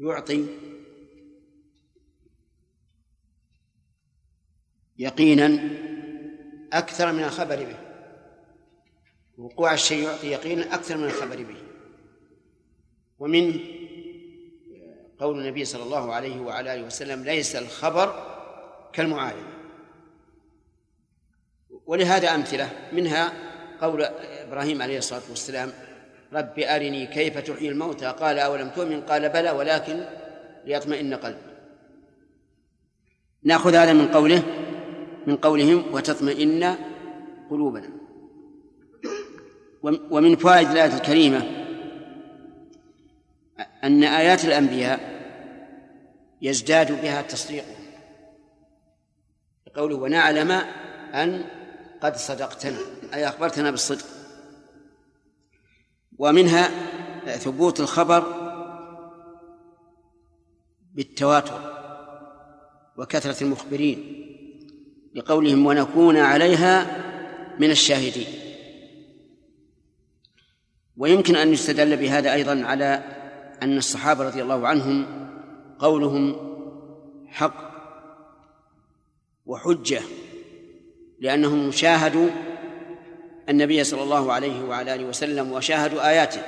يعطي يقينا أكثر من الخبر به. وقوع الشيء يعطي يقينا أكثر من الخبر به. ومن قول النبي صلى الله عليه وعلى آله وسلم ليس الخبر كالمعاينة. ولهذا أمثلة منها قول إبراهيم عليه الصلاة والسلام رب أرني كيف تحيي الموتى؟ قال أولم تؤمن؟ قال بلى ولكن ليطمئن قلبي. نأخذ هذا من قوله من قولهم وتطمئن قلوبنا. ومن فوائد الآية الكريمة أن آيات الأنبياء يزداد بها تصديقهم قوله ونعلم أن قد صدقتنا أي أخبرتنا بالصدق. ومنها ثبوت الخبر بالتواتر وكثرة المخبرين لقولهم ونكون عليها من الشاهدين. ويمكن أن يستدل بهذا أيضا على أن الصحابة رضي الله عنهم قولهم حق وحجة لأنهم شاهدوا النبي صلى الله عليه وعلى آله وسلم وشاهدوا آياته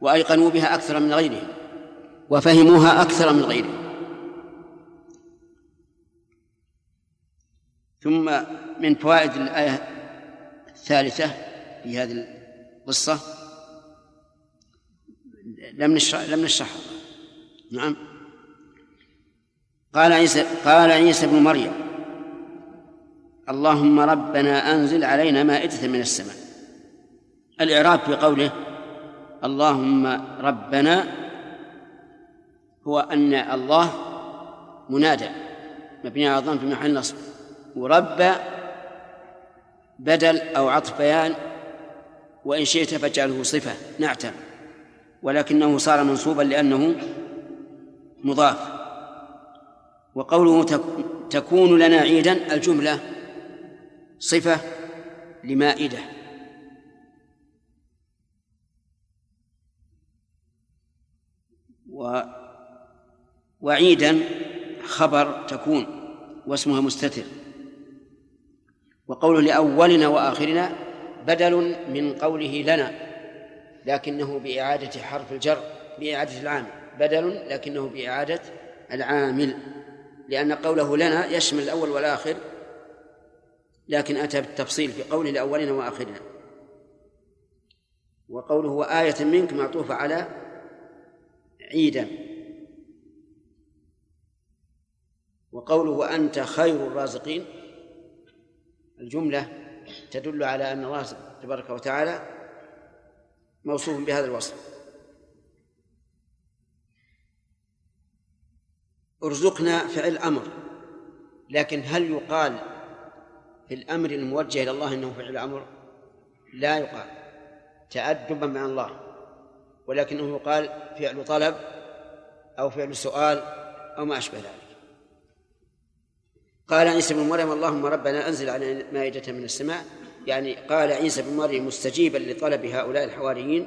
وأيقنوا بها أكثر من غيرهم وفهموها أكثر من غيرهم. ثم من فوائد الآية الثالثة في هذه القصة لم نشرح لم نشرحها نعم. قال عيسى قال عيسى ابن مريم اللهم ربنا أنزل علينا مائدة من السماء. الإعراب في قوله اللهم ربنا هو أن الله منادى مبني على الضم في محل نصب. ورب بدل أو عطف بيان وإن شئت فاجعله صفة نعتا ولكنه صار منصوبا لأنه مضاف. وقوله تكون لنا عيدا الجملة صفة لمائدة. و وعيدا خبر تكون واسمها مستتر. وقوله لأولنا وآخرنا بدل من قوله لنا. لكنه بإعادة حرف الجر بإعادة العامل. بدل لكنه بإعادة العامل. لأن قوله لنا يشمل الأول والآخر لكن أتى بالتفصيل في قوله لأولنا وآخرنا وقوله وآية منك معطوفة على عيدا وقوله وأنت خير الرازقين الجملة تدل على أن الله تبارك وتعالى موصوف بهذا الوصف. ارزقنا فعل أمر لكن هل يقال في الأمر الموجه إلى الله أنه فعل أمر لا يقال. تأدبا مع الله ولكنه يقال فعل طلب أو فعل سؤال أو ما أشبه ذلك. قال عيسى بن مريم اللهم ربنا أنزل علينا مائدة من السماء يعني قال عيسى بن مريم مستجيبا لطلب هؤلاء الحواريين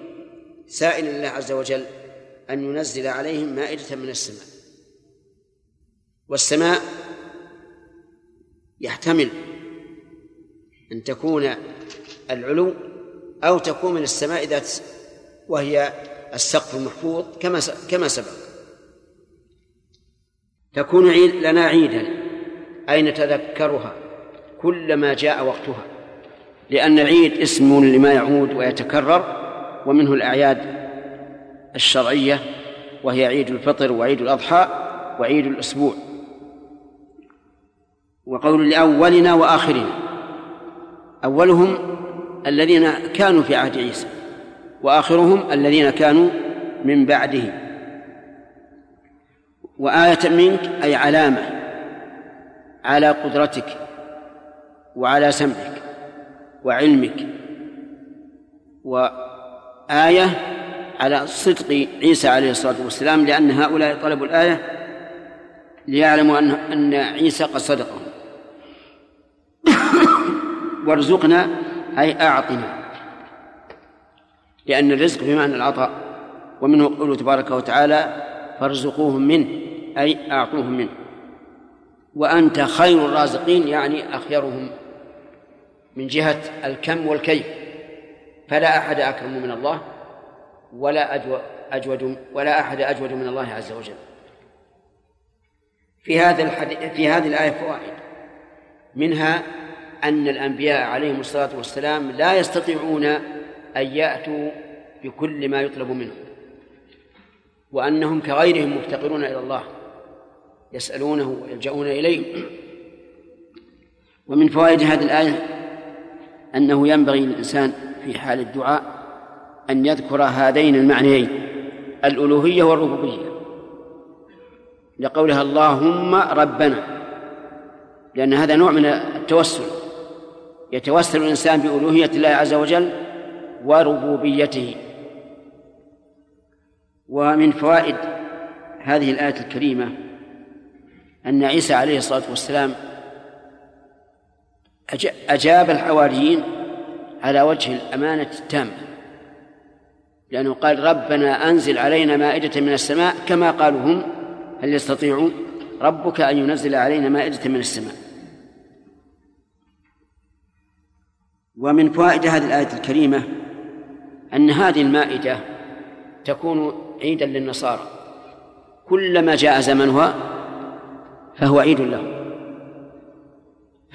سائلا الله عز وجل أن ينزل عليهم مائدة من السماء. والسماء يحتمل أن تكون العلو أو تكون من السماء ذات وهي السقف المحفوظ كما كما سبق. تكون لنا عيدا أي نتذكرها كلما جاء وقتها. لأن العيد اسم لما يعود ويتكرر ومنه الأعياد الشرعية وهي عيد الفطر وعيد الأضحى وعيد الأسبوع. وقول لأولنا وآخرنا أولهم الذين كانوا في عهد عيسى وآخرهم الذين كانوا من بعده. وآية منك أي علامة على قدرتك وعلى سمعك. وعلمك. وآية على صدق عيسى عليه الصلاة والسلام لأن هؤلاء طلبوا الآية ليعلموا أن أن عيسى قد صدقهم. وارزقنا أي أعطنا. لأن الرزق بمعنى العطاء ومنه قوله تبارك وتعالى فارزقوهم منه أي أعطوهم منه وأنت خير الرازقين يعني أخيرهم. من جهة الكم والكيف. فلا أحد أكرم من الله ولا أجود ولا أحد أجود من الله عز وجل. في هذا الحديث في هذه الآية فوائد. منها أن الأنبياء عليهم الصلاة والسلام لا يستطيعون أن يأتوا بكل ما يطلب منهم وأنهم كغيرهم مفتقرون إلى الله يسألونه ويلجؤون إليه. ومن فوائد هذه الآية أنه ينبغي للإنسان في حال الدعاء أن يذكر هذين المعنيين الألوهية والربوبية لقولها اللهم ربنا لأن هذا نوع من التوسل يتوسل الإنسان بألوهية الله عز وجل وربوبيته. ومن فوائد هذه الآية الكريمة أن عيسى عليه الصلاة والسلام أجاب الحواريين على وجه الأمانة التامة لأنه قال ربنا أنزل علينا مائدة من السماء كما قالوا هم هل يستطيع ربك أن ينزل علينا مائدة من السماء. ومن فوائد هذه الآية الكريمة أن هذه المائدة تكون عيدا للنصارى كلما جاء زمنها فهو عيد له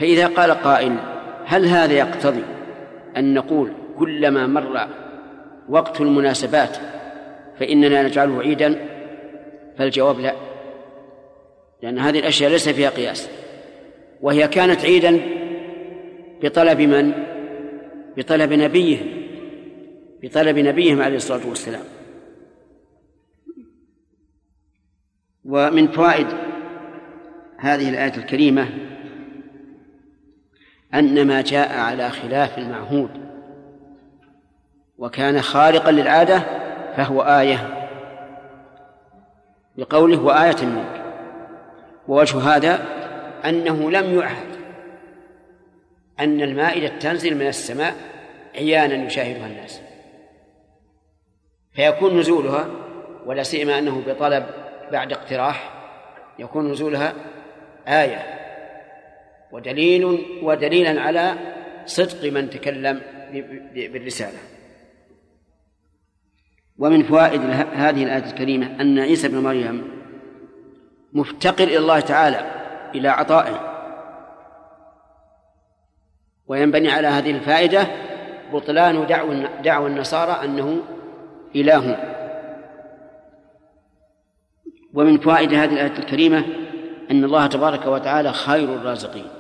فإذا قال قائل هل هذا يقتضي أن نقول كلما مر وقت المناسبات فإننا نجعله عيدا؟ فالجواب لا لأن هذه الأشياء ليس فيها قياس. وهي كانت عيدا بطلب من؟ بطلب نبيهم بطلب نبيهم عليه الصلاة والسلام. ومن فوائد هذه الآية الكريمة أن ما جاء على خلاف المعهود وكان خارقا للعادة فهو آية لقوله وآية منك ووجه هذا أنه لم يعهد أن المائدة تنزل من السماء عيانا يشاهدها الناس. فيكون نزولها ولا سيما أنه بطلب بعد اقتراح يكون نزولها آية. ودليل ودليلا على صدق من تكلم بالرسالة. ومن فوائد هذه الآية الكريمة أن عيسى بن مريم مفتقر إلى الله تعالى إلى عطائه. وينبني على هذه الفائدة بطلان دعوى النصارى أنه إله. ومن فوائد هذه الآية الكريمة أن الله تبارك وتعالى خير الرازقين.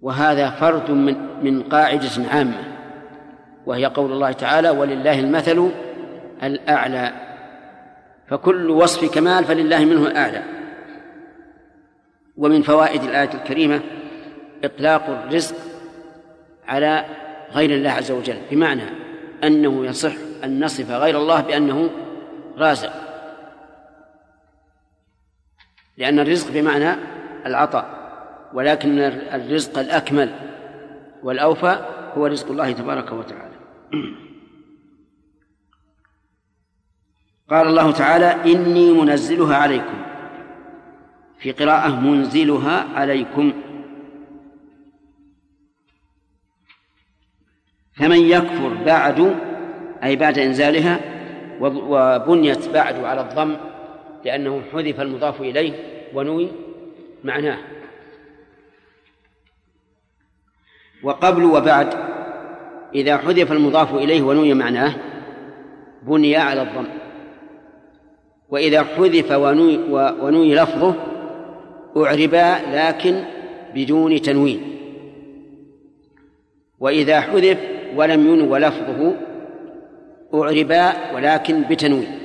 وهذا فرد من من قاعدة عامة وهي قول الله تعالى ولله المثل الأعلى فكل وصف كمال فلله منه الأعلى. ومن فوائد الآية الكريمة إطلاق الرزق على غير الله عز وجل بمعنى أنه يصح أن نصف غير الله بأنه رازق. لأن الرزق بمعنى العطاء. ولكن الرزق الأكمل والأوفى هو رزق الله تبارك وتعالى. قال الله تعالى إني منزلها عليكم. في قراءة منزلها عليكم. فمن يكفر بعد أي بعد إنزالها وبنيت بعد على الضم لأنه حذف المضاف إليه ونوي معناه. وقبل وبعد إذا حذف المضاف إليه ونوي معناه بني على الضم. وإذا حذف ونوي, ونوي لفظه أعربا لكن بدون تنوين. وإذا حذف ولم ينو لفظه أعربا ولكن بتنوين.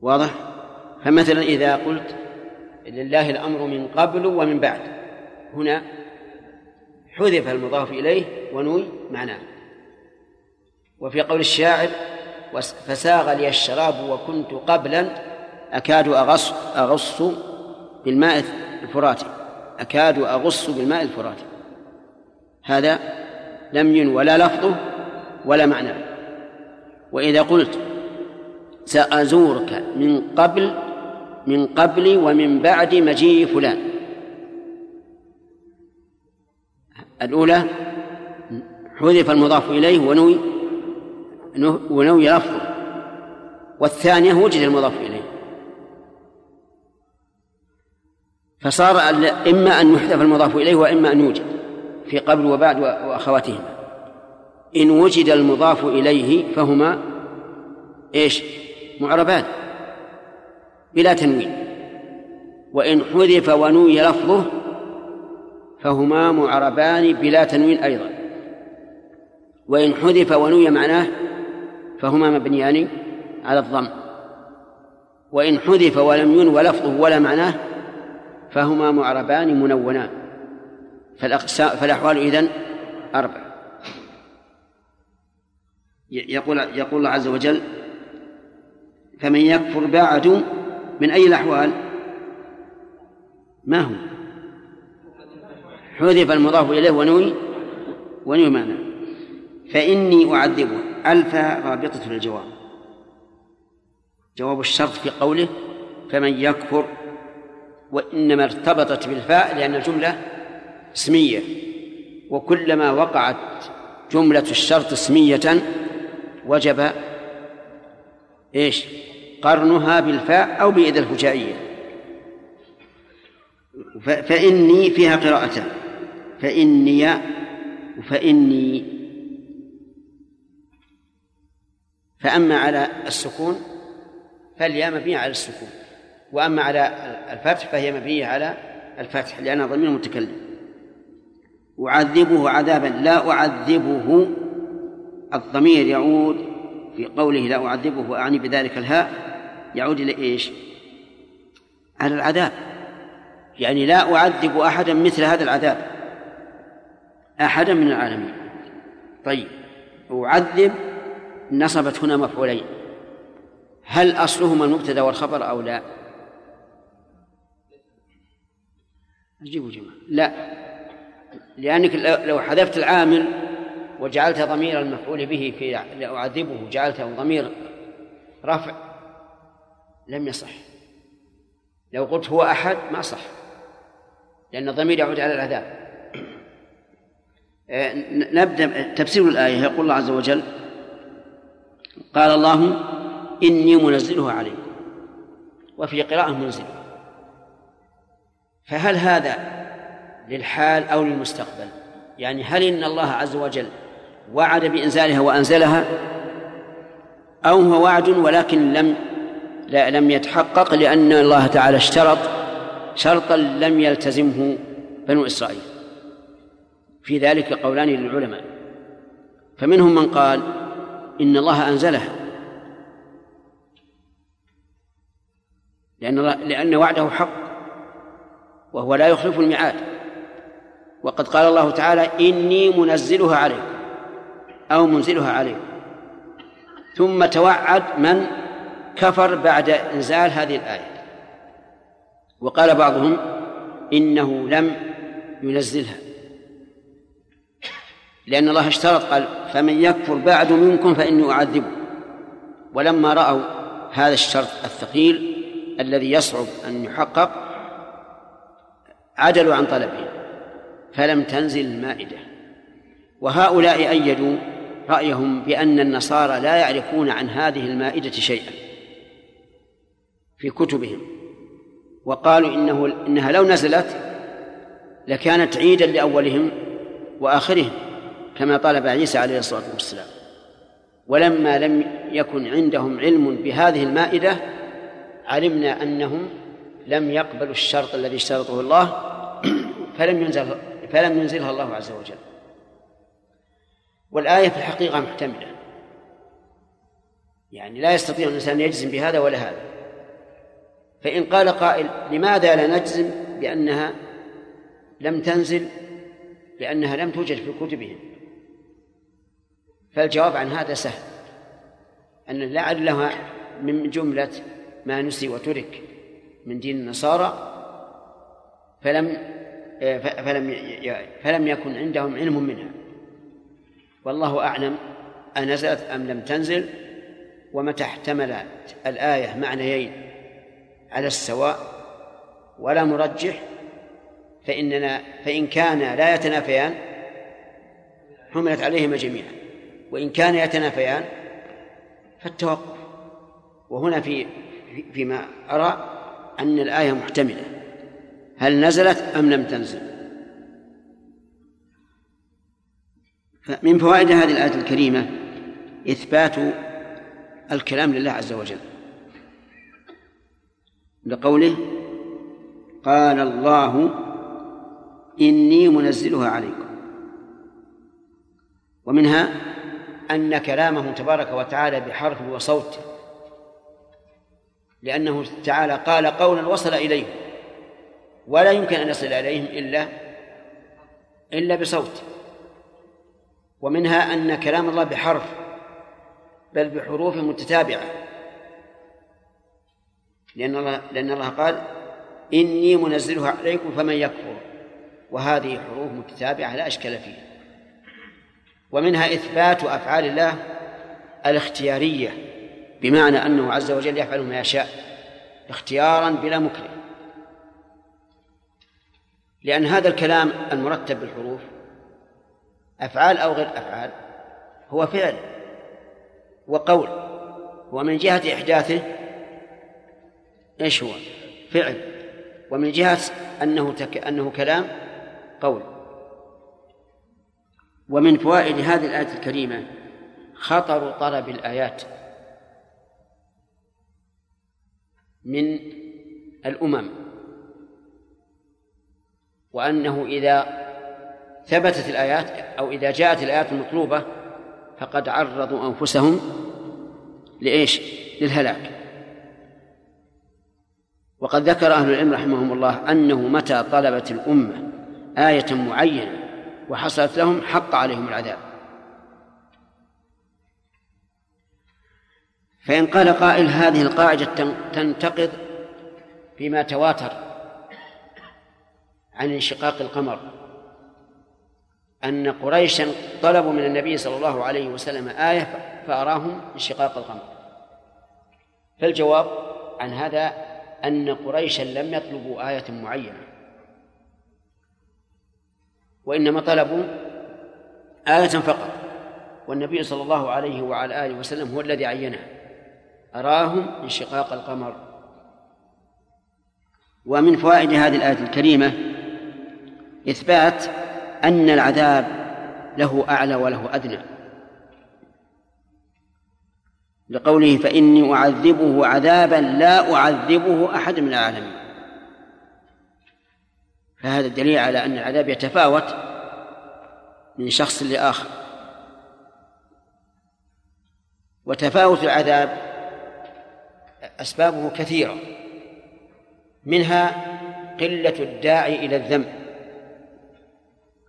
واضح؟ فمثلا إذا قلت لله الأمر من قبل ومن بعد. هنا حذف المضاف إليه ونوي معناه. وفي قول الشاعر فساغ لي الشراب وكنت قبلا أكاد أغص أغص بالماء الفراتي أكاد أغص بالماء الفراتي هذا لم ين ولا لفظه ولا معنى وإذا قلت سأزورك من قبل من قبل ومن بعد مجيء فلان الأولى حذف المضاف إليه ونوي ونوي لفظه. والثانية وجد المضاف إليه. فصار إما أن يحذف المضاف إليه وإما أن يوجد في قبل وبعد وأخواتهما. إن وجد المضاف إليه فهما إيش؟ معربان. بلا تنوين. وإن حذف ونوي لفظه فهما معربان بلا تنوين أيضا. وإن حذف ونوي معناه فهما مبنيان على الضم. وإن حذف ولم ينو لفظه ولا معناه فهما معربان منونان. فالأقسام فالأحوال إذن أربع. يقول يقول الله عز وجل فمن يكفر بعد من أي الأحوال؟ ما هو؟ حذف المضاف إليه ونوي ونوي معنى. فإني أعذبه ألف رابطة للجواب جواب الشرط في قوله فمن يكفر وإنما ارتبطت بالفاء لأن الجملة اسمية. وكلما وقعت جملة الشرط اسمية وجب إيش؟ قرنها بالفاء أو بإذا الفجائية. فإني فيها قراءتان. فإني فإني فأما على السكون فالياء مبنية على السكون وأما على الفتح فهي مبنية على الفتح لأنها ضمير متكلم. أعذبه عذابا لا أعذبه الضمير يعود في قوله لا أعذبه وأعني بذلك الهاء يعود إلى إيش؟ على العذاب. يعني لا أعذب أحدا مثل هذا العذاب. أحدا من العالمين. طيب أعذب نصبت هنا مفعولين. هل أصلهما المبتدأ والخبر أو لا؟ أجيبوا جماعة. لا. لأنك لو حذفت العامل وجعلت ضمير المفعول به في لأعذبه جعلته ضمير رفع لم يصح. لو قلت هو أحد ما صح لأن الضمير يعود على العذاب نبدأ تفسير الآية. يقول الله عز وجل قال الله إني منزلها عليكم وفي قراءة منزل فهل هذا للحال أو للمستقبل؟ يعني هل إن الله عز وجل وعد بإنزالها وأنزلها أو هو وعد ولكن لم لا لم يتحقق لأن الله تعالى اشترط شرطا لم يلتزمه بنو إسرائيل؟ في ذلك قولان للعلماء. فمنهم من قال إن الله أنزلها. لأن لأن وعده حق وهو لا يخلف الميعاد. وقد قال الله تعالى إني منزلها عليكم أو منزلها عليكم. ثم توعد من كفر بعد إنزال هذه الآية. وقال بعضهم إنه لم ينزلها. لأن الله اشترط قال فمن يكفر بعد منكم فإني أعذبه. ولما رأوا هذا الشرط الثقيل الذي يصعب أن يحقق عدلوا عن طلبه فلم تنزل المائدة. وهؤلاء أيدوا رأيهم بأن النصارى لا يعرفون عن هذه المائدة شيئا في كتبهم وقالوا إنه إنها لو نزلت لكانت عيدا لأولهم وآخرهم. كما طلب عيسى عليه الصلاة والسلام. ولما لم يكن عندهم علم بهذه المائدة علمنا أنهم لم يقبلوا الشرط الذي اشترطه الله فلم ينزل فلم ينزلها الله عز وجل. والآية في الحقيقة محتملة. يعني لا يستطيع الإنسان يجزم بهذا ولا هذا. فإن قال قائل لماذا لا نجزم؟ بأنها لم تنزل لأنها لم توجد في كتبهم. فالجواب عن هذا سهل. أن لعلها من جملة ما نسي وترك من دين النصارى فلم فلم فلم يكن عندهم علم منها. والله أعلم أنزلت أم لم تنزل ومتى احتملت الآية معنيين على السواء ولا مرجح فإننا فإن كان لا يتنافيان حملت عليهما جميعا. وإن كان يتنافيان فالتوقف. وهنا في فيما أرى أن الآية محتملة. هل نزلت أم لم تنزل؟ من فوائد هذه الآية الكريمة إثبات الكلام لله عز وجل. لقوله قال الله إني منزلها عليكم. ومنها أن كلامه تبارك وتعالى بحرف وصوت لأنه تعالى قال قولا وصل إليهم ولا يمكن أن يصل إليهم إلا إلا بصوت ومنها أن كلام الله بحرف بل بحروف متتابعة لأن الله لأن الله قال إني منزلها عليكم فمن يكفر وهذه حروف متتابعة لا أشكال فيها. ومنها إثبات أفعال الله الاختيارية بمعنى أنه عز وجل يفعل ما يشاء اختيارا بلا مكره. لأن هذا الكلام المرتب بالحروف أفعال أو غير أفعال هو فعل وقول ومن جهة إحداثه إيش هو؟ فعل ومن جهة أنه تك... أنه كلام قول. ومن فوائد هذه الآية الكريمة خطر طلب الآيات من الأمم وأنه إذا ثبتت الآيات أو إذا جاءت الآيات المطلوبة فقد عرضوا أنفسهم لإيش؟ للهلاك وقد ذكر أهل العلم رحمهم الله أنه متى طلبت الأمة آية معينة وحصلت لهم حق عليهم العذاب. فإن قال قائل هذه القاعدة تنتقض فيما تواتر عن انشقاق القمر. أن قريشا طلبوا من النبي صلى الله عليه وسلم آية فأراهم انشقاق القمر. فالجواب عن هذا أن قريشا لم يطلبوا آية معينة. وإنما طلبوا آية فقط. والنبي صلى الله عليه وعلى آله وسلم هو الذي عينها أراهم انشقاق القمر. ومن فوائد هذه الآية الكريمة إثبات أن العذاب له أعلى وله أدنى. لقوله فإني أعذبه عذابا لا أعذبه أحد من العالمين. فهذا دليل على أن العذاب يتفاوت من شخص لآخر. وتفاوت العذاب أسبابه كثيرة. منها قلة الداعي إلى الذنب.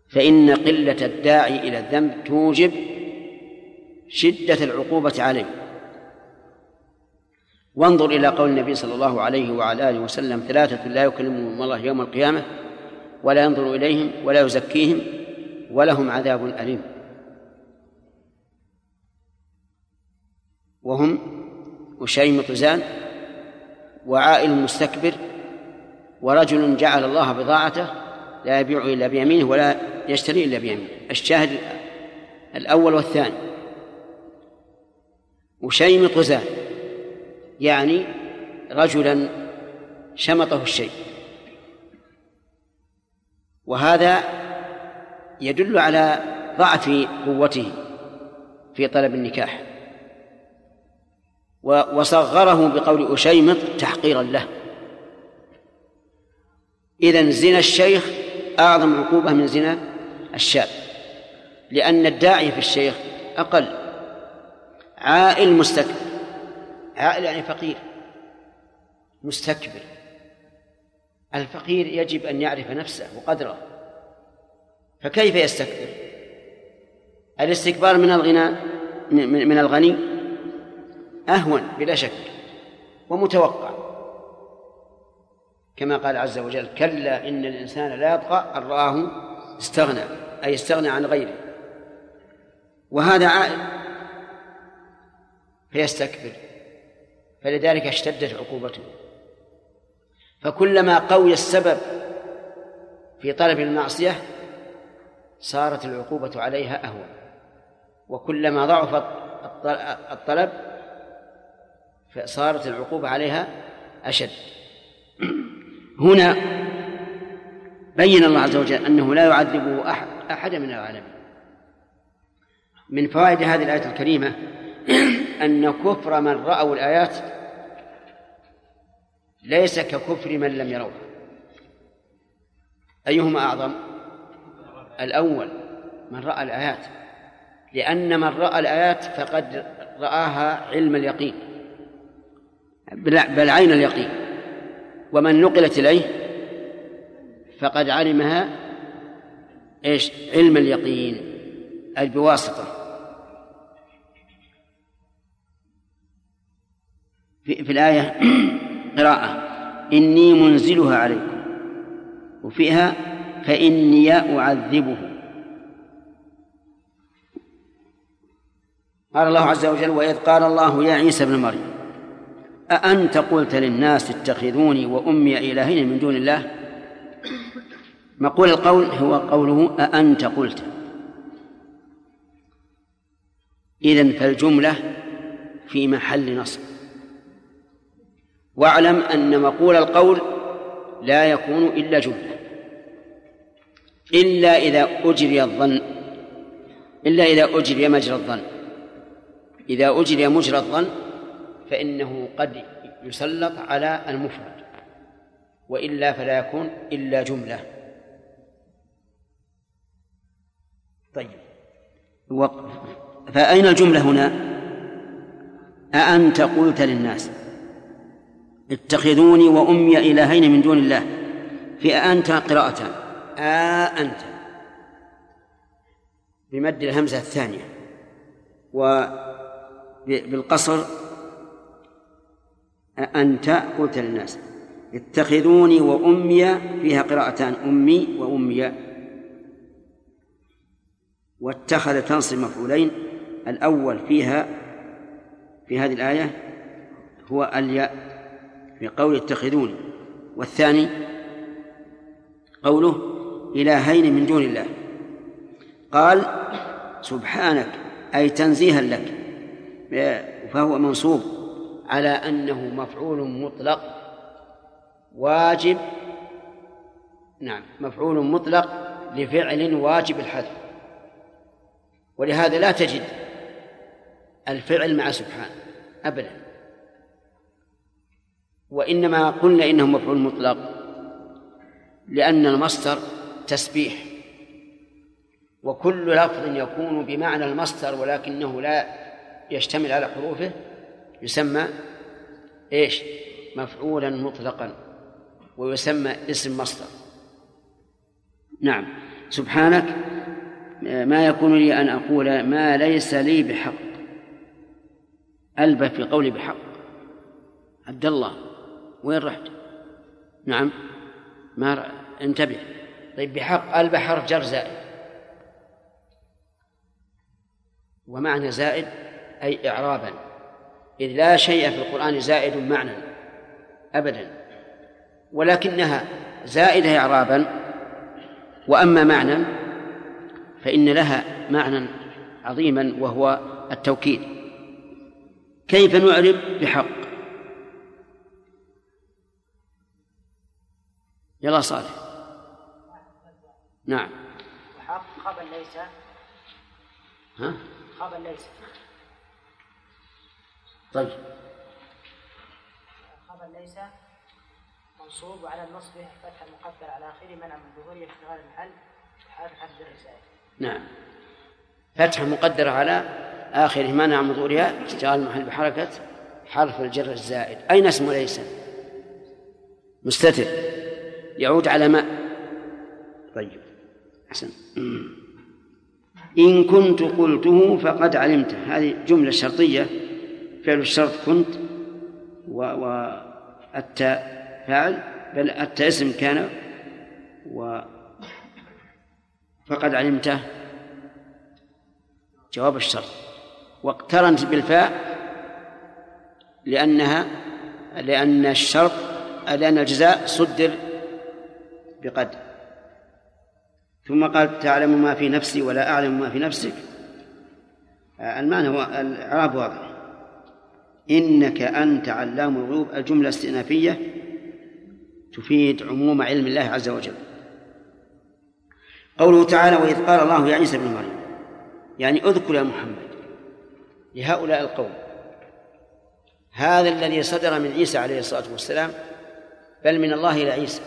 فإن قلة الداعي إلى الذنب توجب شدة العقوبة عليه. وانظر إلى قول النبي صلى الله عليه وعلى آله وسلم ثلاثة لا يكلمهم الله يوم القيامة ولا ينظر إليهم ولا يزكيهم ولهم عذاب أليم. وهم أشيمط زان وعائل مستكبر ورجل جعل الله بضاعته لا يبيع إلا بيمينه ولا يشتري إلا بيمينه. الشاهد الأول والثاني. وشيمط زان يعني رجلا شمطه الشيء. وهذا يدل على ضعف قوته في طلب النكاح. وصغره بقول أشيمط تحقيرا له. إذن زنا الشيخ أعظم عقوبة من زنا الشاب لأن الداعي في الشيخ أقل. عائل مستكبر عائل يعني فقير مستكبر. الفقير يجب أن يعرف نفسه وقدره فكيف يستكبر الاستكبار من الغنى من الغني أهون بلا شك ومتوقع. كما قال عز وجل كلا إن الإنسان لا يطغى أن رآه استغنى أي استغنى عن غيره. وهذا عائل فيستكبر فلذلك اشتدت عقوبته. فكلما قوي السبب في طلب المعصية صارت العقوبة عليها أهون. وكلما ضعف الطلب فصارت العقوبة عليها أشد. هنا بين الله عز وجل أنه لا يعذبه أحد أحد من العالمين. من فوائد هذه الآية الكريمة أن كفر من رأوا الآيات ليس ككفر من لم يروها أيهما أعظم؟ الأول من رأى الآيات. لأن من رأى الآيات فقد رآها علم اليقين. بل عين اليقين. ومن نقلت إليه فقد علمها إيش؟ علم اليقين أي بواسطة. في, في الآية قراءة. إني منزلها عليكم. وفيها فإني أعذبه. قال الله عز وجل وإذ قال الله يا عيسى ابن مريم أأنت قلت للناس اتخذوني وأمي إلهين من دون الله؟ مقول القول هو قوله أأنت قلت. إذن فالجملة في محل نصب. واعلم أن مقول القول لا يكون إلا جملة. إلا إذا أجري الظن إلا إذا أجري مجرى الظن. إذا أجري مجرى الظن فإنه قد يسلط على المفرد وإلا فلا يكون إلا جملة. طيب. فأين الجملة هنا؟ أأنت قلت للناس؟ اتخذوني وأمي إلهين من دون الله. في أأنت قراءتان أأنت. بمد الهمزة الثانية. وبالقصر أنت قلت للناس. اتخذوني وأمي فيها قراءتان أمي وأمي. واتخذ تنصب مفعولين. الأول فيها في هذه الآية هو الياء. في قول اتخذوني والثاني قوله إلهين من دون الله. قال سبحانك أي تنزيها لك فهو منصوب على أنه مفعول مطلق واجب نعم مفعول مطلق لفعل واجب الحذف. ولهذا لا تجد الفعل مع سبحان أبدا. وإنما قلنا إنه مفعول مطلق لأن المصدر تسبيح وكل لفظ يكون بمعنى المصدر ولكنه لا يشتمل على حروفه يسمى إيش؟ مفعولا مطلقا ويسمى اسم مصدر. نعم. سبحانك ما يكون لي أن أقول ما ليس لي بحق ألبى في قولي بحق. عبد الله. وين رحت؟ نعم. ما. انتبه. طيب بحق ألبى حرف جر زائد. ومعنى زائد أي إعرابا. إذ لا شيء في القرآن زائد معنى. أبدا. ولكنها زائدة إعرابا. وأما معنى فإن لها معنى عظيما وهو التوكيد. كيف نعرب؟ بحق يلا صالح. نعم. وحق خبر ليس ها؟ خبر ليس طيب. خبر ليس منصوب وعلى النصب فتح المقدر على اخره منع من ظهوره اشتغال المحل حرف حرف الرسالة. نعم. فتح مقدر على آخره منع من ظهورها اشتغال المحل بحركة حرف الجر الزائد. أين اسم ليس؟ مستتر. يعود على ما؟ طيب. أحسن. إن كنت قلته فقد علمته. هذه جملة شرطية. فعل الشرط كنت و... والتاء فاعل بل التاء اسم كان و فقد علمته. جواب الشرط. واقترنت بالفاء لأنها لأن الشرط لأن الجزاء صدر بقد ثم قال تعلم ما في نفسي ولا أعلم ما في نفسك. المعنى هو الإعراب واضح. إنك أنت علام الغيوب. الجملة استئنافية تفيد عموم علم الله عز وجل. قوله تعالى وإذ قال الله يا عيسى ابن مريم يعني اذكر يا محمد لهؤلاء القوم هذا الذي صدر من عيسى عليه الصلاة والسلام بل من الله إلى عيسى.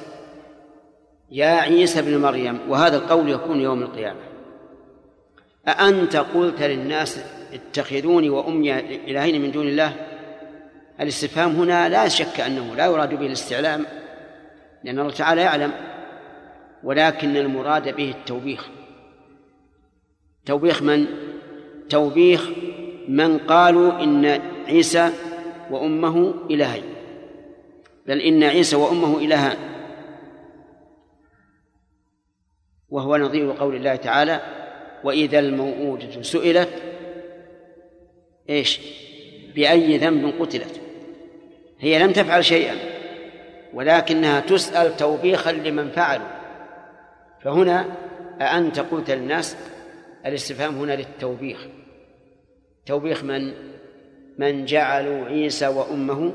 يا عيسى ابن مريم وهذا القول يكون يوم القيامة. أأنت قلت للناس اتخذوني وأمي إلهين من دون الله؟ الاستفهام هنا لا شك أنه لا يراد به الاستعلام لأن الله تعالى يعلم ولكن المراد به التوبيخ. توبيخ من؟ توبيخ من قالوا إن عيسى وأمه إلهين. بل إن عيسى وأمه إلهان. وهو نظير قول الله تعالى وإذا الموءودة سئلت إيش؟ بأي ذنب قتلت. هي لم تفعل شيئا ولكنها تسأل توبيخا لمن فعلوا. فهنا أأنت قلت للناس الاستفهام هنا للتوبيخ. توبيخ من؟ من جعلوا عيسى وأمه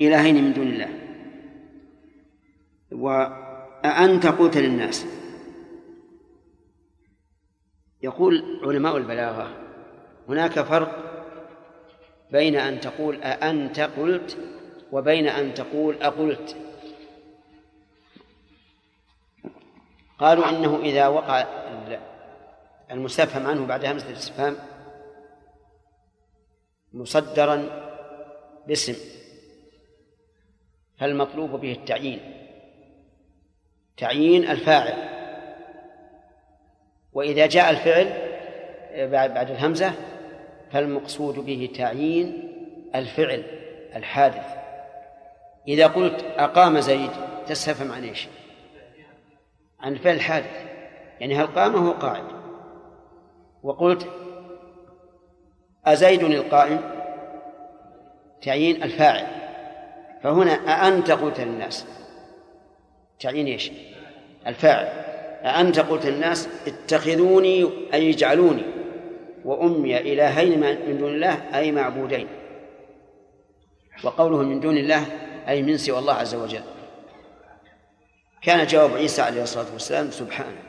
إلهين من دون الله. وأنت قلت للناس يقول علماء البلاغة هناك فرق بين أن تقول أأنت قلت وبين أن تقول أقلت. قالوا إنه إذا وقع المستفهم عنه بعد همزة الاستفهام مصدرا باسم فالمطلوب به التعيين تعيين الفاعل. وإذا جاء الفعل بعد الهمزة فالمقصود به تعيين الفعل الحادث. إذا قلت أقام زيد تستفهم عن إيش؟ عن الفعل الحادث يعني هل قام هو قاعد؟ وقلت أزيد القائم؟ تعيين الفاعل. فهنا أأنت قلت للناس؟ تعيين إيش؟ الفاعل. أأنت؟ قلت للناس اتخذوني أي اجعلوني وأمي إلهين من دون الله أي معبودين. وقوله من دون الله أي من سوى الله عز وجل. كان جواب عيسى عليه الصلاة والسلام سبحانك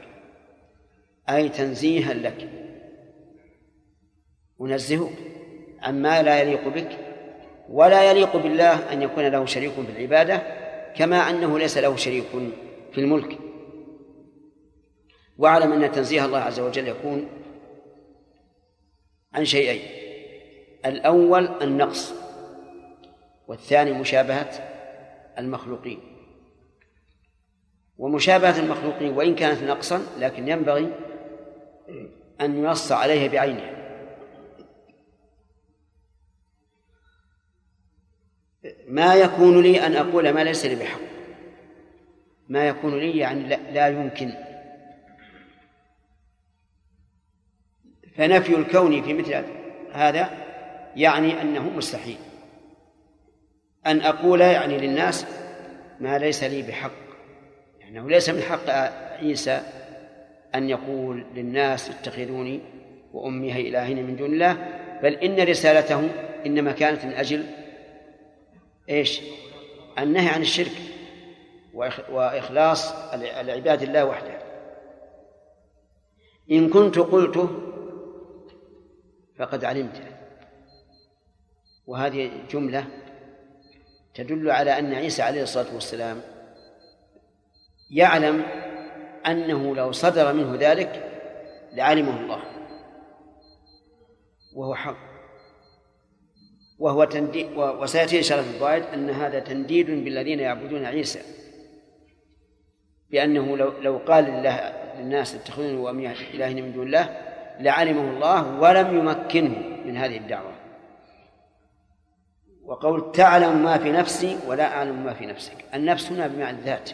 أي تنزيها لك. أنزهك عما لا يليق بك ولا يليق بالله أن يكون له شريك في العبادة كما أنه ليس له شريك في الملك. واعلم أن تنزيه الله عز وجل يكون عن شيئين. الأول النقص والثاني مشابهة المخلوقين. ومشابهة المخلوقين وإن كانت نقصا لكن ينبغي أن ينص عليها بعينها. ما يكون لي أن أقول ما ليس لي بحق. ما يكون لي يعني لا, لا يمكن. فنفي الكون في مثل هذا يعني أنه مستحيل. أن أقول يعني للناس ما ليس لي بحق يعني ليس من حق عيسى أن يقول للناس اتخذوني وأمي إلهين من دون الله بل إن رسالته إنما كانت من أجل إيش؟ النهي عن الشرك وإخلاص العباد الله وحده. إن كنت قلته فقد علمته وهذه جملة تدل على أن عيسى عليه الصلاة والسلام يعلم أنه لو صدر منه ذلك لعلمه الله. وهو حق. وهو تنديد وسيأتي إشارة في أن هذا تنديد بالذين يعبدون عيسى. بأنه لو لو قال لله للناس اتخذوني وأمي إلهين من دون الله لعلمه الله ولم يمكنه من هذه الدعوة. وقول تعلم ما في نفسي ولا أعلم ما في نفسك. النفس هنا بمعنى الذات.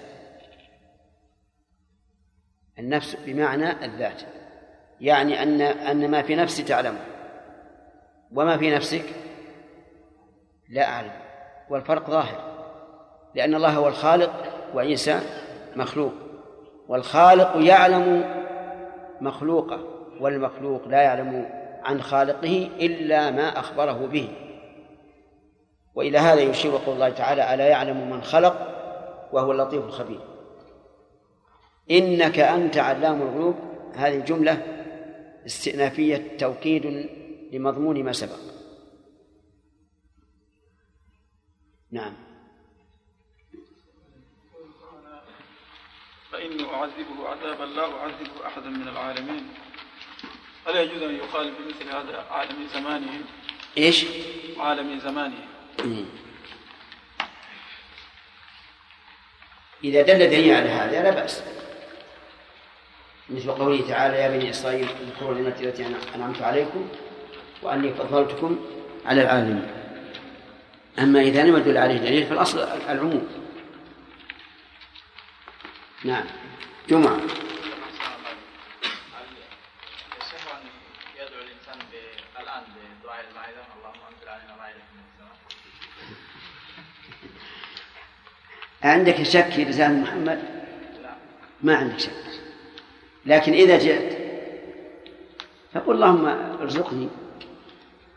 النفس بمعنى الذات. يعني أن أن ما في نفسي تعلمه وما في نفسك لا أعلم. والفرق ظاهر. لأن الله هو الخالق وعيسى مخلوق. والخالق يعلم مخلوقه. والمخلوق لا يعلم عن خالقه إلا ما أخبره به. وإلى هذا يشير قول الله تعالى ألا يعلم من خلق؟ وهو اللطيف الخبير. إنك أنت علام الغيوب. هذه الجملة استئنافية توكيد لمضمون ما سبق. نعم. فإني أعذبه عذابا لا أعذبه أحدا من العالمين. هل يجوز أن يقال بمثل هذا عالم زمانه؟ إيش؟ عالم زمانه. إذا دل دليل على هذا لا بأس. مثل قوله تعالى يا بني إسرائيل اذكروا نعمتي التي أنعمت عليكم وأني فضلتكم على العالمين. أما إذا لم يدل عليه دليل فالأصل العموم. نعم. جمعة يصح ان يدعو الانسان ب- الان بدعاء المائده اللهم انزل علينا مائده من السماء عندك شك في رسالة محمد؟ ما عندك شك. لكن إذا جئت فقل اللهم ارزقني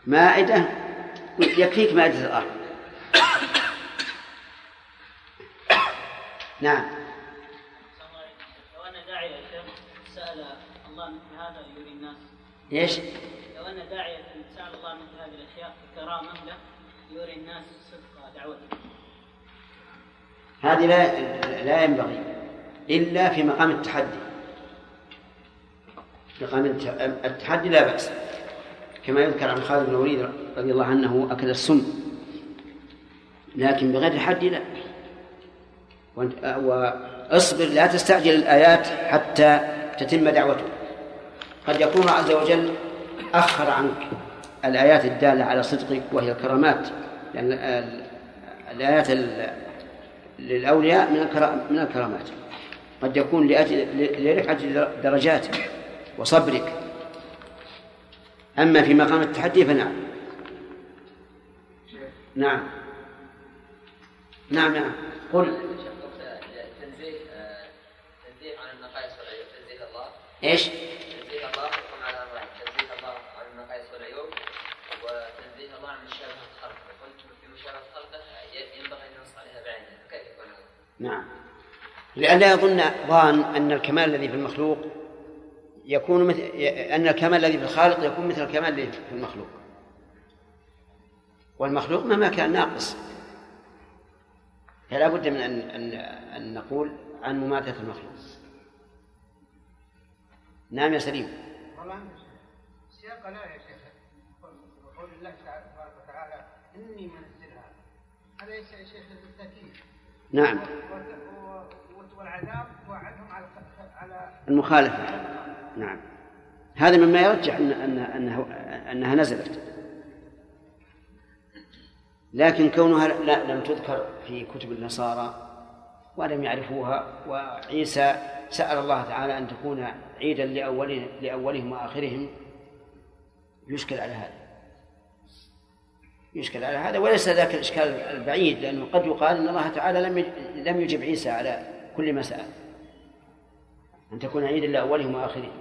مائدة يكفيك مائدة الأرض. نعم. لو أن داعية سأل الله مثل هذا يري الناس. إيش؟ لو أن داعية سأل الله مثل هذه الأشياء كرامة له يري الناس صدق دعوته. هذه لا لا ينبغي إلا في مقام التحدي. مقام الت- التحدي لا بأس. كما يذكر عن خالد بن الوليد رضي الله عنه أكل السم. لكن بغير حد لا. واصبر لا تستعجل الآيات حتى تتم دعوته. قد يكون عز وجل أخر عنك الآيات الدالة على صدقك وهي الكرامات. لأن ال- الآيات ال- للأولياء من من الكرامات. قد يكون لأجل لرفعة درجاتك وصبرك. أما في مقام التحدي فنعم. نعم. نعم نعم. قل. تنزيه آه، تنزيه عن النقائص والعيوب. تنزيه الله. إيش؟ تنزيه الله يحكم على امرين تنزيه الله عن النقائص والعيوب وتنزيه الله عن مشابهه خلقه قلت في مشابهه خلقه ي- ينبغي ان ينص عليها بعينها فكيف يكون هذا؟ نعم. لئلا يظن ظان أن الكمال الذي في المخلوق يكون مثل أن الكمال الذي في الخالق يكون مثل الكمال الذي في المخلوق. والمخلوق مهما كان ناقص. فلا بد من أن أن أن نقول عن مماثلة المخلوق. نعم يا سليم. والله سياق لا يا شيخ. وقول الله تبارك وتعالى إني منزلها. هذا يا شيخ التاكيد نعم. والعذاب وعدهم على المخالفة. نعم. هذا مما يرجح أن أن أنها أنها نزلت. لكن كونها لا لم تذكر في كتب النصارى ولم يعرفوها وعيسى سأل الله تعالى أن تكون عيدا لأولهم وآخرهم يشكل على هذا. يشكل على هذا وليس ذاك الإشكال البعيد لأنه قد يقال أن الله تعالى لم لم يجب عيسى على كل ما سأل. أن تكون عيدا لأولهم وآخرهم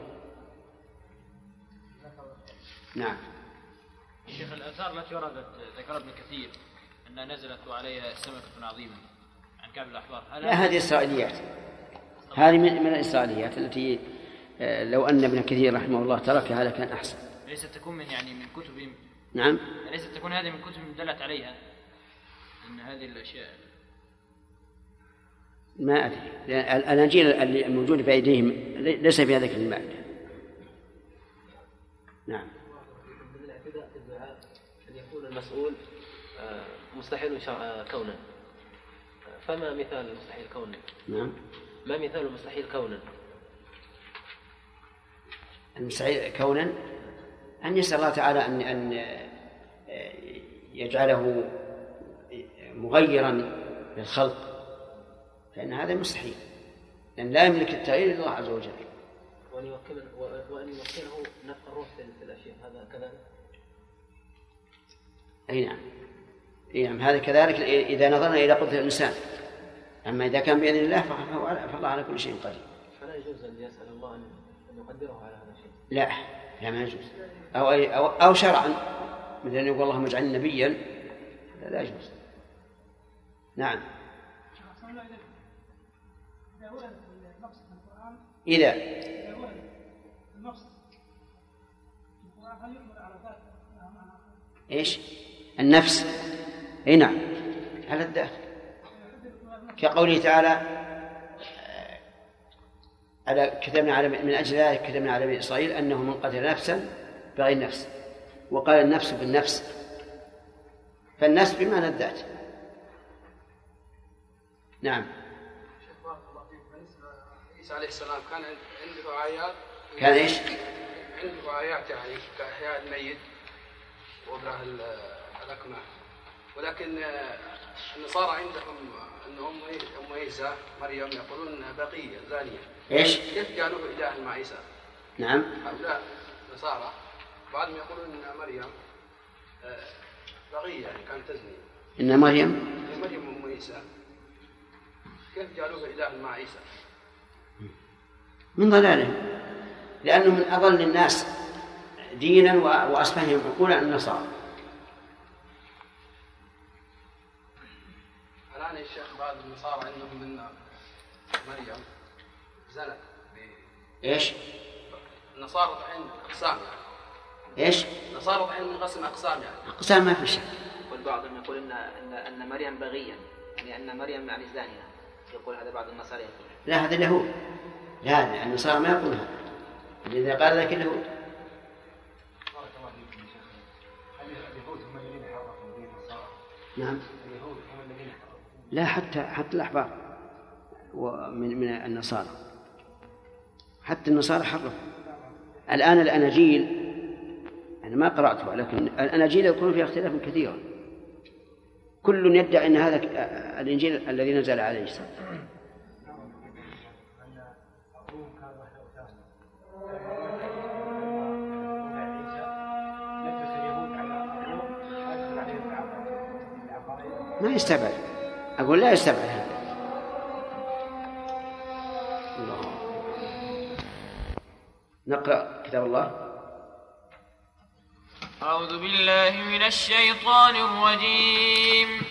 نعم. شيخ الآثار التي وردت ذكر ابن كثير أنها نزلت وعليها سمكة عظيمة عن كعب الأحبار هل لا هذه إسرائيليات. هذه من من الإسرائيليات التي آه، لو أن ابن كثير رحمه الله تركها لكان أحسن. ليست تكون من يعني من كتب نعم. ليست تكون هذه من كتب دلت عليها أن هذه الأشياء. ما أدري. لأن الأناجيل اللي الموجودة بأيديهم ليس فيها ذكر المائدة نعم. من الاعتداء في الدعاء أن يكون المسؤول آه، مستحيل شرع- آه، كونا. فما مثال المستحيل كونا؟ نعم. ما مثال المستحيل كونا؟ المستحيل كونا؟ أن يسأل الله تعالى أن أن يجعله مغيرا للخلق. فإن هذا مستحيل. لأن لا يملك التغيير إلا الله عز وجل. وأن يوكله وأن يوكله نفخ الروح في الأشياء. هذا كذلك؟ أي نعم. أي نعم. هذا كذلك إذا نظرنا إلى قدرة الإنسان. أما إذا كان بإذن الله فالله على كل شيء قدير. فلا يجوز أن يسأل الله أن أن يقدره على هذا الشيء. لا. لا ما يجوز. أو أي أو, أو شرعا. مثل أن يقول اللهم اجعلني نبيا. هذا لا يجوز. نعم. إذا. إيش؟ النفس. أي نعم. على الذات كقوله تعالى آه، على كتبنا على من أجل ذلك كتبنا على بني إسرائيل أنه من قتل نفسا بغير نفس وقال النفس بالنفس. فالنفس بمعنى الذات. نعم. عيسى عليه السلام كان عنده ايات كان إيش؟ عنده ايات يعني كإحياء الميت وابراء ال- الأكمه. ولكن آه، النصارى عندهم أن أم أم عيسى مريم يقولون بقية زانية. إيش؟ كيف قالوا اله مع عيسى؟ نعم. هؤلاء نصارى بعضهم يقولون إن مريم آه، بقيه يعني كانت تزني. إن مريم؟ مريم أم عيسى. كيف قالوها إله مع عيسى؟ من ضلالهم لأنه من أضل الناس دينا و- وأصبحهم عقولا النصارى. الآن يا شيخ بعض النصارى عندهم من مريم زنت إيش؟ النصارى الحين أقسام. يعني إيش؟ النصارى الحين منقسم أقسام يعني. أقسام ما في شك. والبعضهم يقول ان ان إن مريم بغيا. يعني إن مريم يعني زانيه يقول هذا بعض النصارى يقول. لا هذا اليهود لا النصارى ما يقولون هذا. إذا قال ذلك اليهود بارك الله فيكم يا شيخ. هل اليهود هم الذين حرفوا دين النصارى؟ نعم. اليهود هم الذين حرفوا لا حتى حتى الأحبار ومن من النصارى. حتى النصارى حرفوا. الآن الأناجيل أنا ما قرأتها لكن الأناجيل يكون فيها اختلاف كثيرا كل يدعي أن هذا الإنجيل الذي نزل على عيسى ما يستبعد. أقول لا يستبعد هذا. نقرأ كتاب الله. أعوذ بالله من الشيطان الرجيم.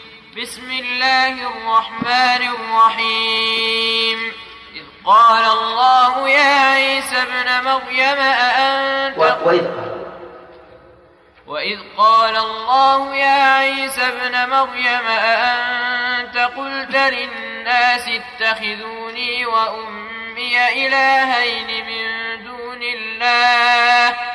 بسم الله الرحمن الرحيم. إذ قال الله يا عيسى ابن مريم أأنت وإذ قال وإذ قال الله يا عيسى ابن مريم أأنت قلت للناس اتخذوني وأمي إلهين من دون الله؟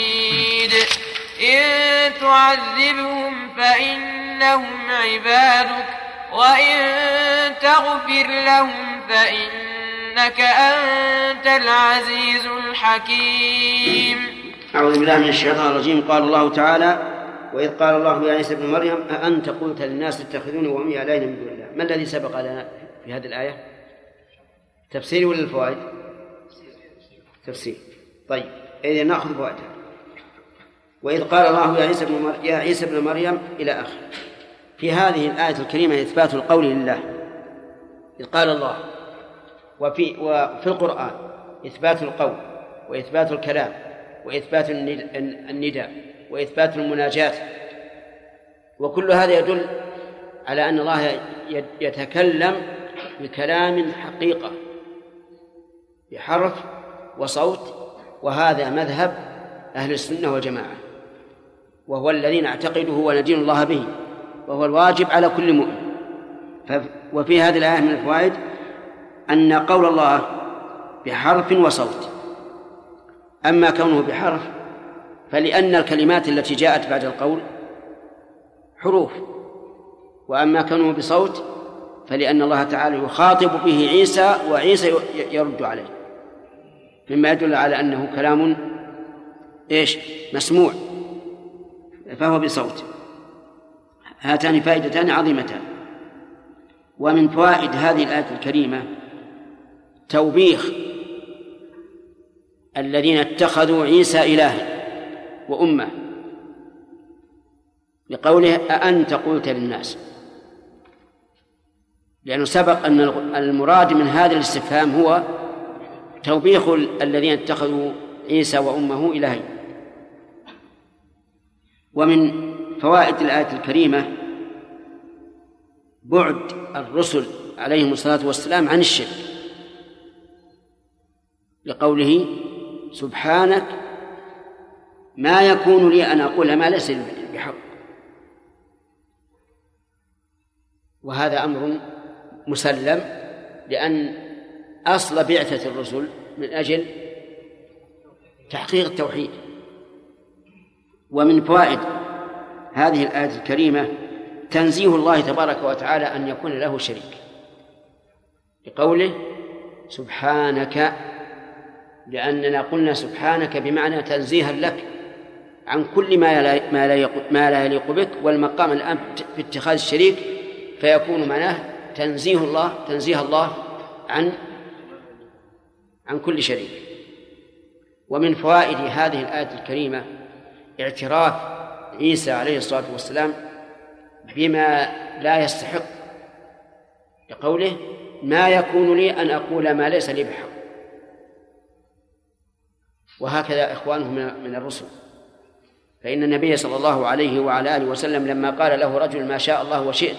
إن تعذبهم فإنهم عبادك وإن تغفر لهم فإنك أنت العزيز الحكيم. أعوذ بالله من الشيطان الرجيم. قال الله تعالى وإذ قال الله يا عيسى ابن مريم أأنت قلت للناس اتخذوني وأمي إلهين من دون الله؟ ما الذي سبق لنا في هذه الآية؟ تفسيري ولا الفوائد؟ تفسير. طيب إذا نأخذ فوائدها. وإذ قال الله يا عيسى ابن. يا عيسى ابن مريم إلى آخره في هذه الآية الكريمة إثبات القول لله. إذ قال الله وفي وفي القرآن إثبات القول وإثبات الكلام وإثبات الند- النداء وإثبات المناجاة. وكل هذا يدل على أن الله يتكلم بكلام حقيقة بحرف وصوت وهذا مذهب أهل السنة والجماعة. وهو الذي نعتقده وندين الله به وهو الواجب على كل مؤمن. وفي هذه الآية من الفوائد أن قول الله بحرف وصوت. أما كونه بحرف فلأن الكلمات التي جاءت بعد القول حروف وأما كونه بصوت فلأن الله تعالى يخاطب به عيسى وعيسى يرد عليه. مما يدل على أنه كلام إيش؟ مسموع. فهو بصوت. هاتان فائدتان عظيمتان. ومن فوائد هذه الآية الكريمة توبيخ الذين اتخذوا عيسى إلها وأمة لقوله أأنت قلت للناس. لأنه سبق أن المراد من هذا الاستفهام هو توبيخ الذين اتخذوا عيسى وأمه إلهين. ومن فوائد الآية الكريمة بعد الرسل عليهم الصلاة والسلام عن الشرك لقوله سبحانك ما يكون لي أن أقول ما ليس لي بحق. وهذا أمر مسلم لأن أصل بعثة الرسل من أجل تحقيق التوحيد. ومن فوائد هذه الآية الكريمة تنزيه الله تبارك وتعالى أن يكون له شريك. لقوله سبحانك لأننا قلنا سبحانك بمعنى تنزيها لك عن كل ما لا ما لا ما لا يليق بك والمقام الآن في اتخاذ الشريك فيكون معناه تنزيه الله تنزيه الله عن عن كل شريك. ومن فوائد هذه الآية الكريمة اعتراف عيسى عليه الصلاة والسلام بما لا يستحق لقوله ما يكون لي أن أقول ما ليس لي بحق. وهكذا إخوانه من الرسل. فإن النبي صلى الله عليه وعلى آله وسلم لما قال له رجل ما شاء الله وشئت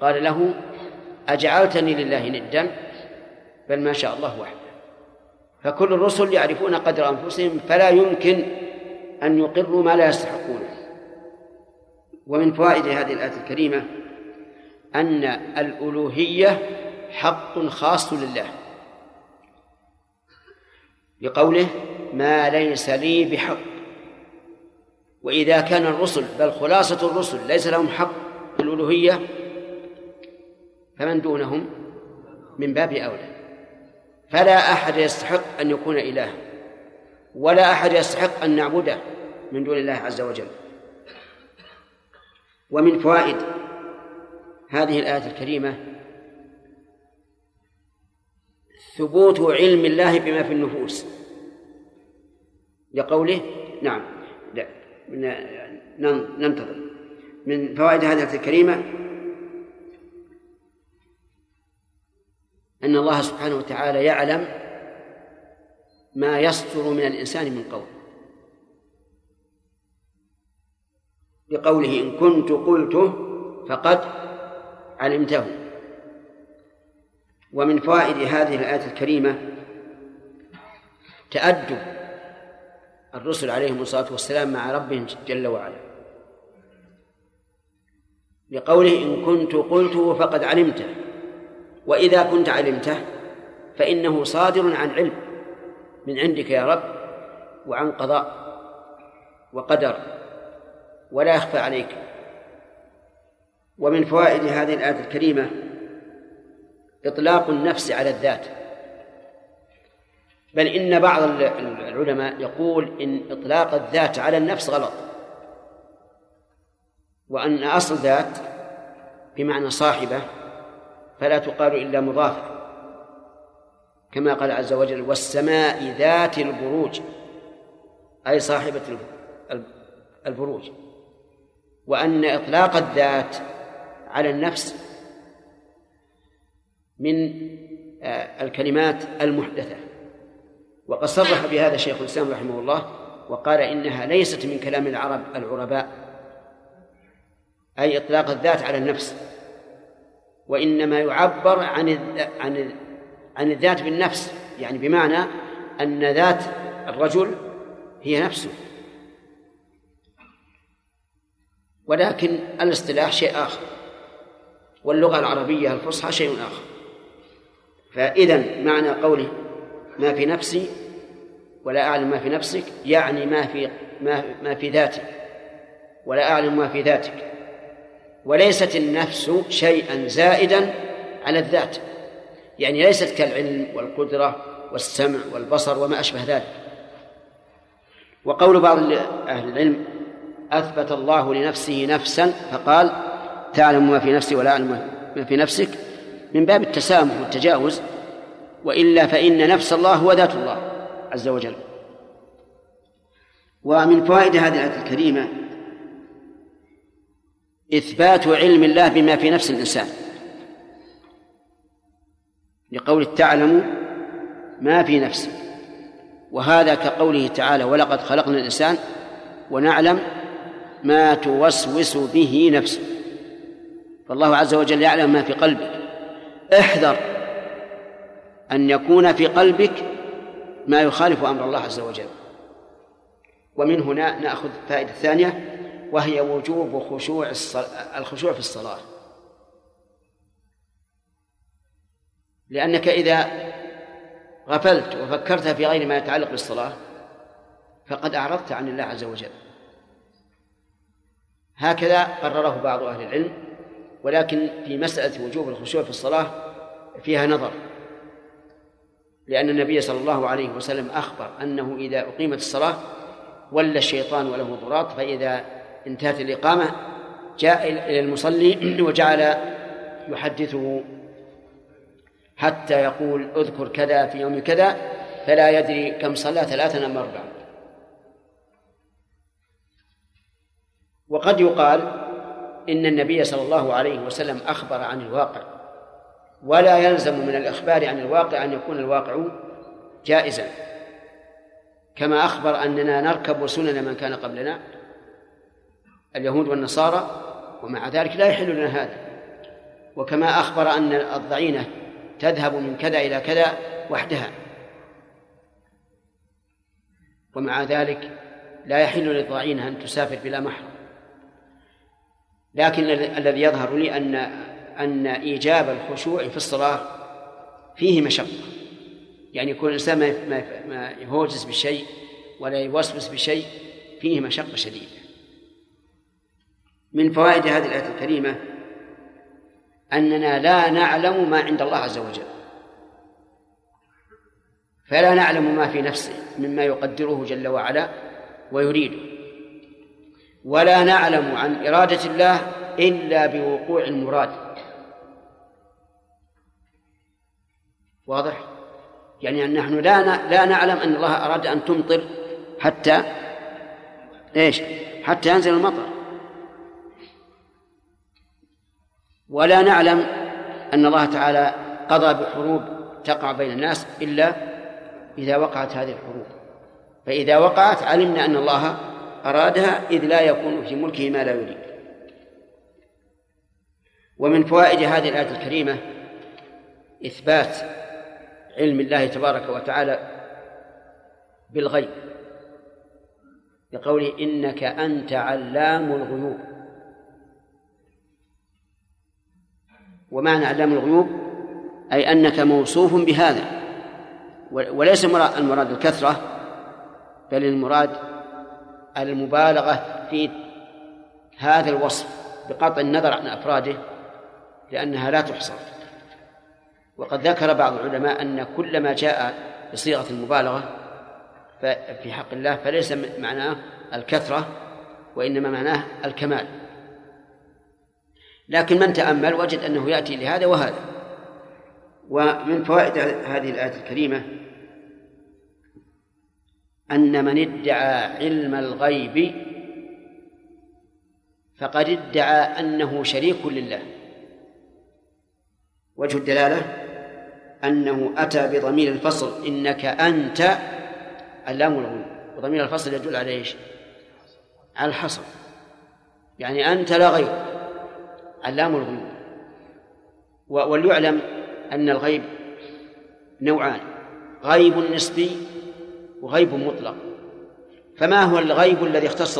قال له أجعلتني لله ندا بل ما شاء الله وحده. فكل الرسل يعرفون قدر أنفسهم فلا يمكن أن يقروا ما لا يستحقونه. ومن فوائد هذه الآية الكريمة أن الألوهية حق خاص لله. لقوله ما ليس لي بحق. وإذا كان الرسل بل خلاصة الرسل ليس لهم حق في الألوهية فمن دونهم؟ من باب أولى. فلا أحد يستحق أن يكون إلها. ولا أحد يستحق أن نعبده من دون الله عز وجل. ومن فوائد هذه الآية الكريمة ثبوت علم الله بما في النفوس. لقوله نعم لا ننتظر. من فوائد هذه الآية الكريمة أن الله سبحانه وتعالى يعلم ما يصدر من الإنسان من قول. بقوله إن كنت قلته فقد علمته. ومن فوائد هذه الآية الكريمة تأدب الرسل عليهم الصلاة والسلام مع ربهم جل وعلا. لقوله إن كنت قلته فقد علمته. وإذا كنت علمته فإنه صادر عن علم. من عندك يا رب وعن قضاء وقدر ولا يخفى عليك. ومن فوائد هذه الآية الكريمة إطلاق النفس على الذات. بل إن بعض العلماء يقول إن إطلاق الذات على النفس غلط. وأن أصل ذات بمعنى صاحبة فلا تقال إلا مضافة كما قال عز وجل والسماء ذات البروج أي صاحبة البروج. وأن إطلاق الذات على النفس من آه، الكلمات المحدثة. وقد صرح بهذا شيخ الإسلام رحمه الله وقال إنها ليست من كلام العرب العرباء أي إطلاق الذات على النفس. وإنما يعبر عن عن عن الذات بالنفس يعني بمعنى أن ذات الرجل هي نفسه. ولكن الاصطلاح شيء آخر. واللغة العربية الفصحى شيء آخر. فإذا معنى قوله ما في نفسي ولا أعلم ما في نفسك يعني ما في ما, ما في ذاتي ولا أعلم ما في ذاتك. وليست النفس شيئا زائدا على الذات. يعني ليست كالعلم والقدرة والسمع والبصر وما أشبه ذلك. وقول بعض أهل العلم أثبت الله لنفسه نفسا فقال تعلم ما في نفسي ولا أعلم ما في نفسك من باب التسامح والتجاوز وإلا فإن نفس الله هو ذات الله عز وجل. ومن فوائد هذه الآية الكريمة إثبات علم الله بما في نفس الإنسان. لقول تعلم ما في نفسك. وهذا كقوله تعالى ولقد خلقنا الإنسان ونعلم ما توسوس به نفسه. فالله عز وجل يعلم ما في قلبك. احذر أن يكون في قلبك ما يخالف أمر الله عز وجل. ومن هنا نأخذ الفائدة الثانية وهي وجوب خشوع الخشوع في الصلاة. لأنك إذا غفلت وفكرت في غير ما يتعلق بالصلاة فقد أعرضت عن الله عز وجل. هكذا قرره بعض أهل العلم ولكن في مسألة وجوب الخشوع في الصلاة فيها نظر. لأن النبي صلى الله عليه وسلم أخبر أنه إذا أقيمت الصلاة ولى الشيطان وله ضراط فإذا انتهت الإقامة جاء إلى المصلي وجعل يحدثه حتى يقول اذكر كذا في يوم كذا فلا يدري كم صلى ثلاثا أم أربعا. وقد يقال إن النبي صلى الله عليه وسلم أخبر عن الواقع ولا يلزم من الإخبار عن الواقع أن يكون الواقع جائزا. كما أخبر أننا نركب سنن من كان قبلنا اليهود والنصارى ومع ذلك لا يحل لنا هذا. وكما أخبر أن الضعينة تذهب من كذا إلى كذا وحدها. ومع ذلك لا يحل للضعينة أن تسافر بلا محرم لكن الذي يظهر لي أن أن إيجاب الخشوع في الصلاة فيه مشقة. يعني يكون الإنسان ما ما يهوجس بشيء ولا يوسوس بشيء فيه مشقة شديدة. من فوائد هذه الآية الكريمة أننا لا نعلم ما عند الله عز وجل فلا نعلم ما في نفسه مما يقدره جل وعلا ويريده ولا نعلم عن إرادة الله إلا بوقوع المراد واضح؟ يعني أن نحن لا لا نعلم أن الله أراد أن تمطر حتى إيش؟ حتى ينزل المطر ولا نعلم أن الله تعالى قضى بحروب تقع بين الناس إلا إذا وقعت هذه الحروب. فإذا وقعت علمنا أن الله أرادها إذ لا يكون في ملكه ما لا يريد. ومن فوائد هذه الآية الكريمة إثبات علم الله تبارك وتعالى بالغيب بقوله إنك أنت علام الغيوب. ومعنى علام الغيوب أي أنك موصوف بهذا. وليس المراد الكثرة بل المراد المبالغة في هذا الوصف بقطع النظر عن أفراده لأنها لا تحصر وقد ذكر بعض العلماء أن كل ما جاء بصيغة المبالغة في حق الله فليس معناه الكثرة وإنما معناه الكمال. لكن من تأمل وجد أنه يأتي لهذا وهذا. ومن فوائد هذه الآية الكريمة أن من ادعى علم الغيب فقد ادعى أنه شريك لله. وجه الدلالة أنه أتى بضمير الفصل إنك أنت علام الغيوب. وضمير الفصل يدل على إيش؟ على الحصر. يعني أنت لا غير علام الغيوب وليعلم أن الغيب نوعان غيب نسبي وغيب مطلق. فما هو الغيب الذي اختص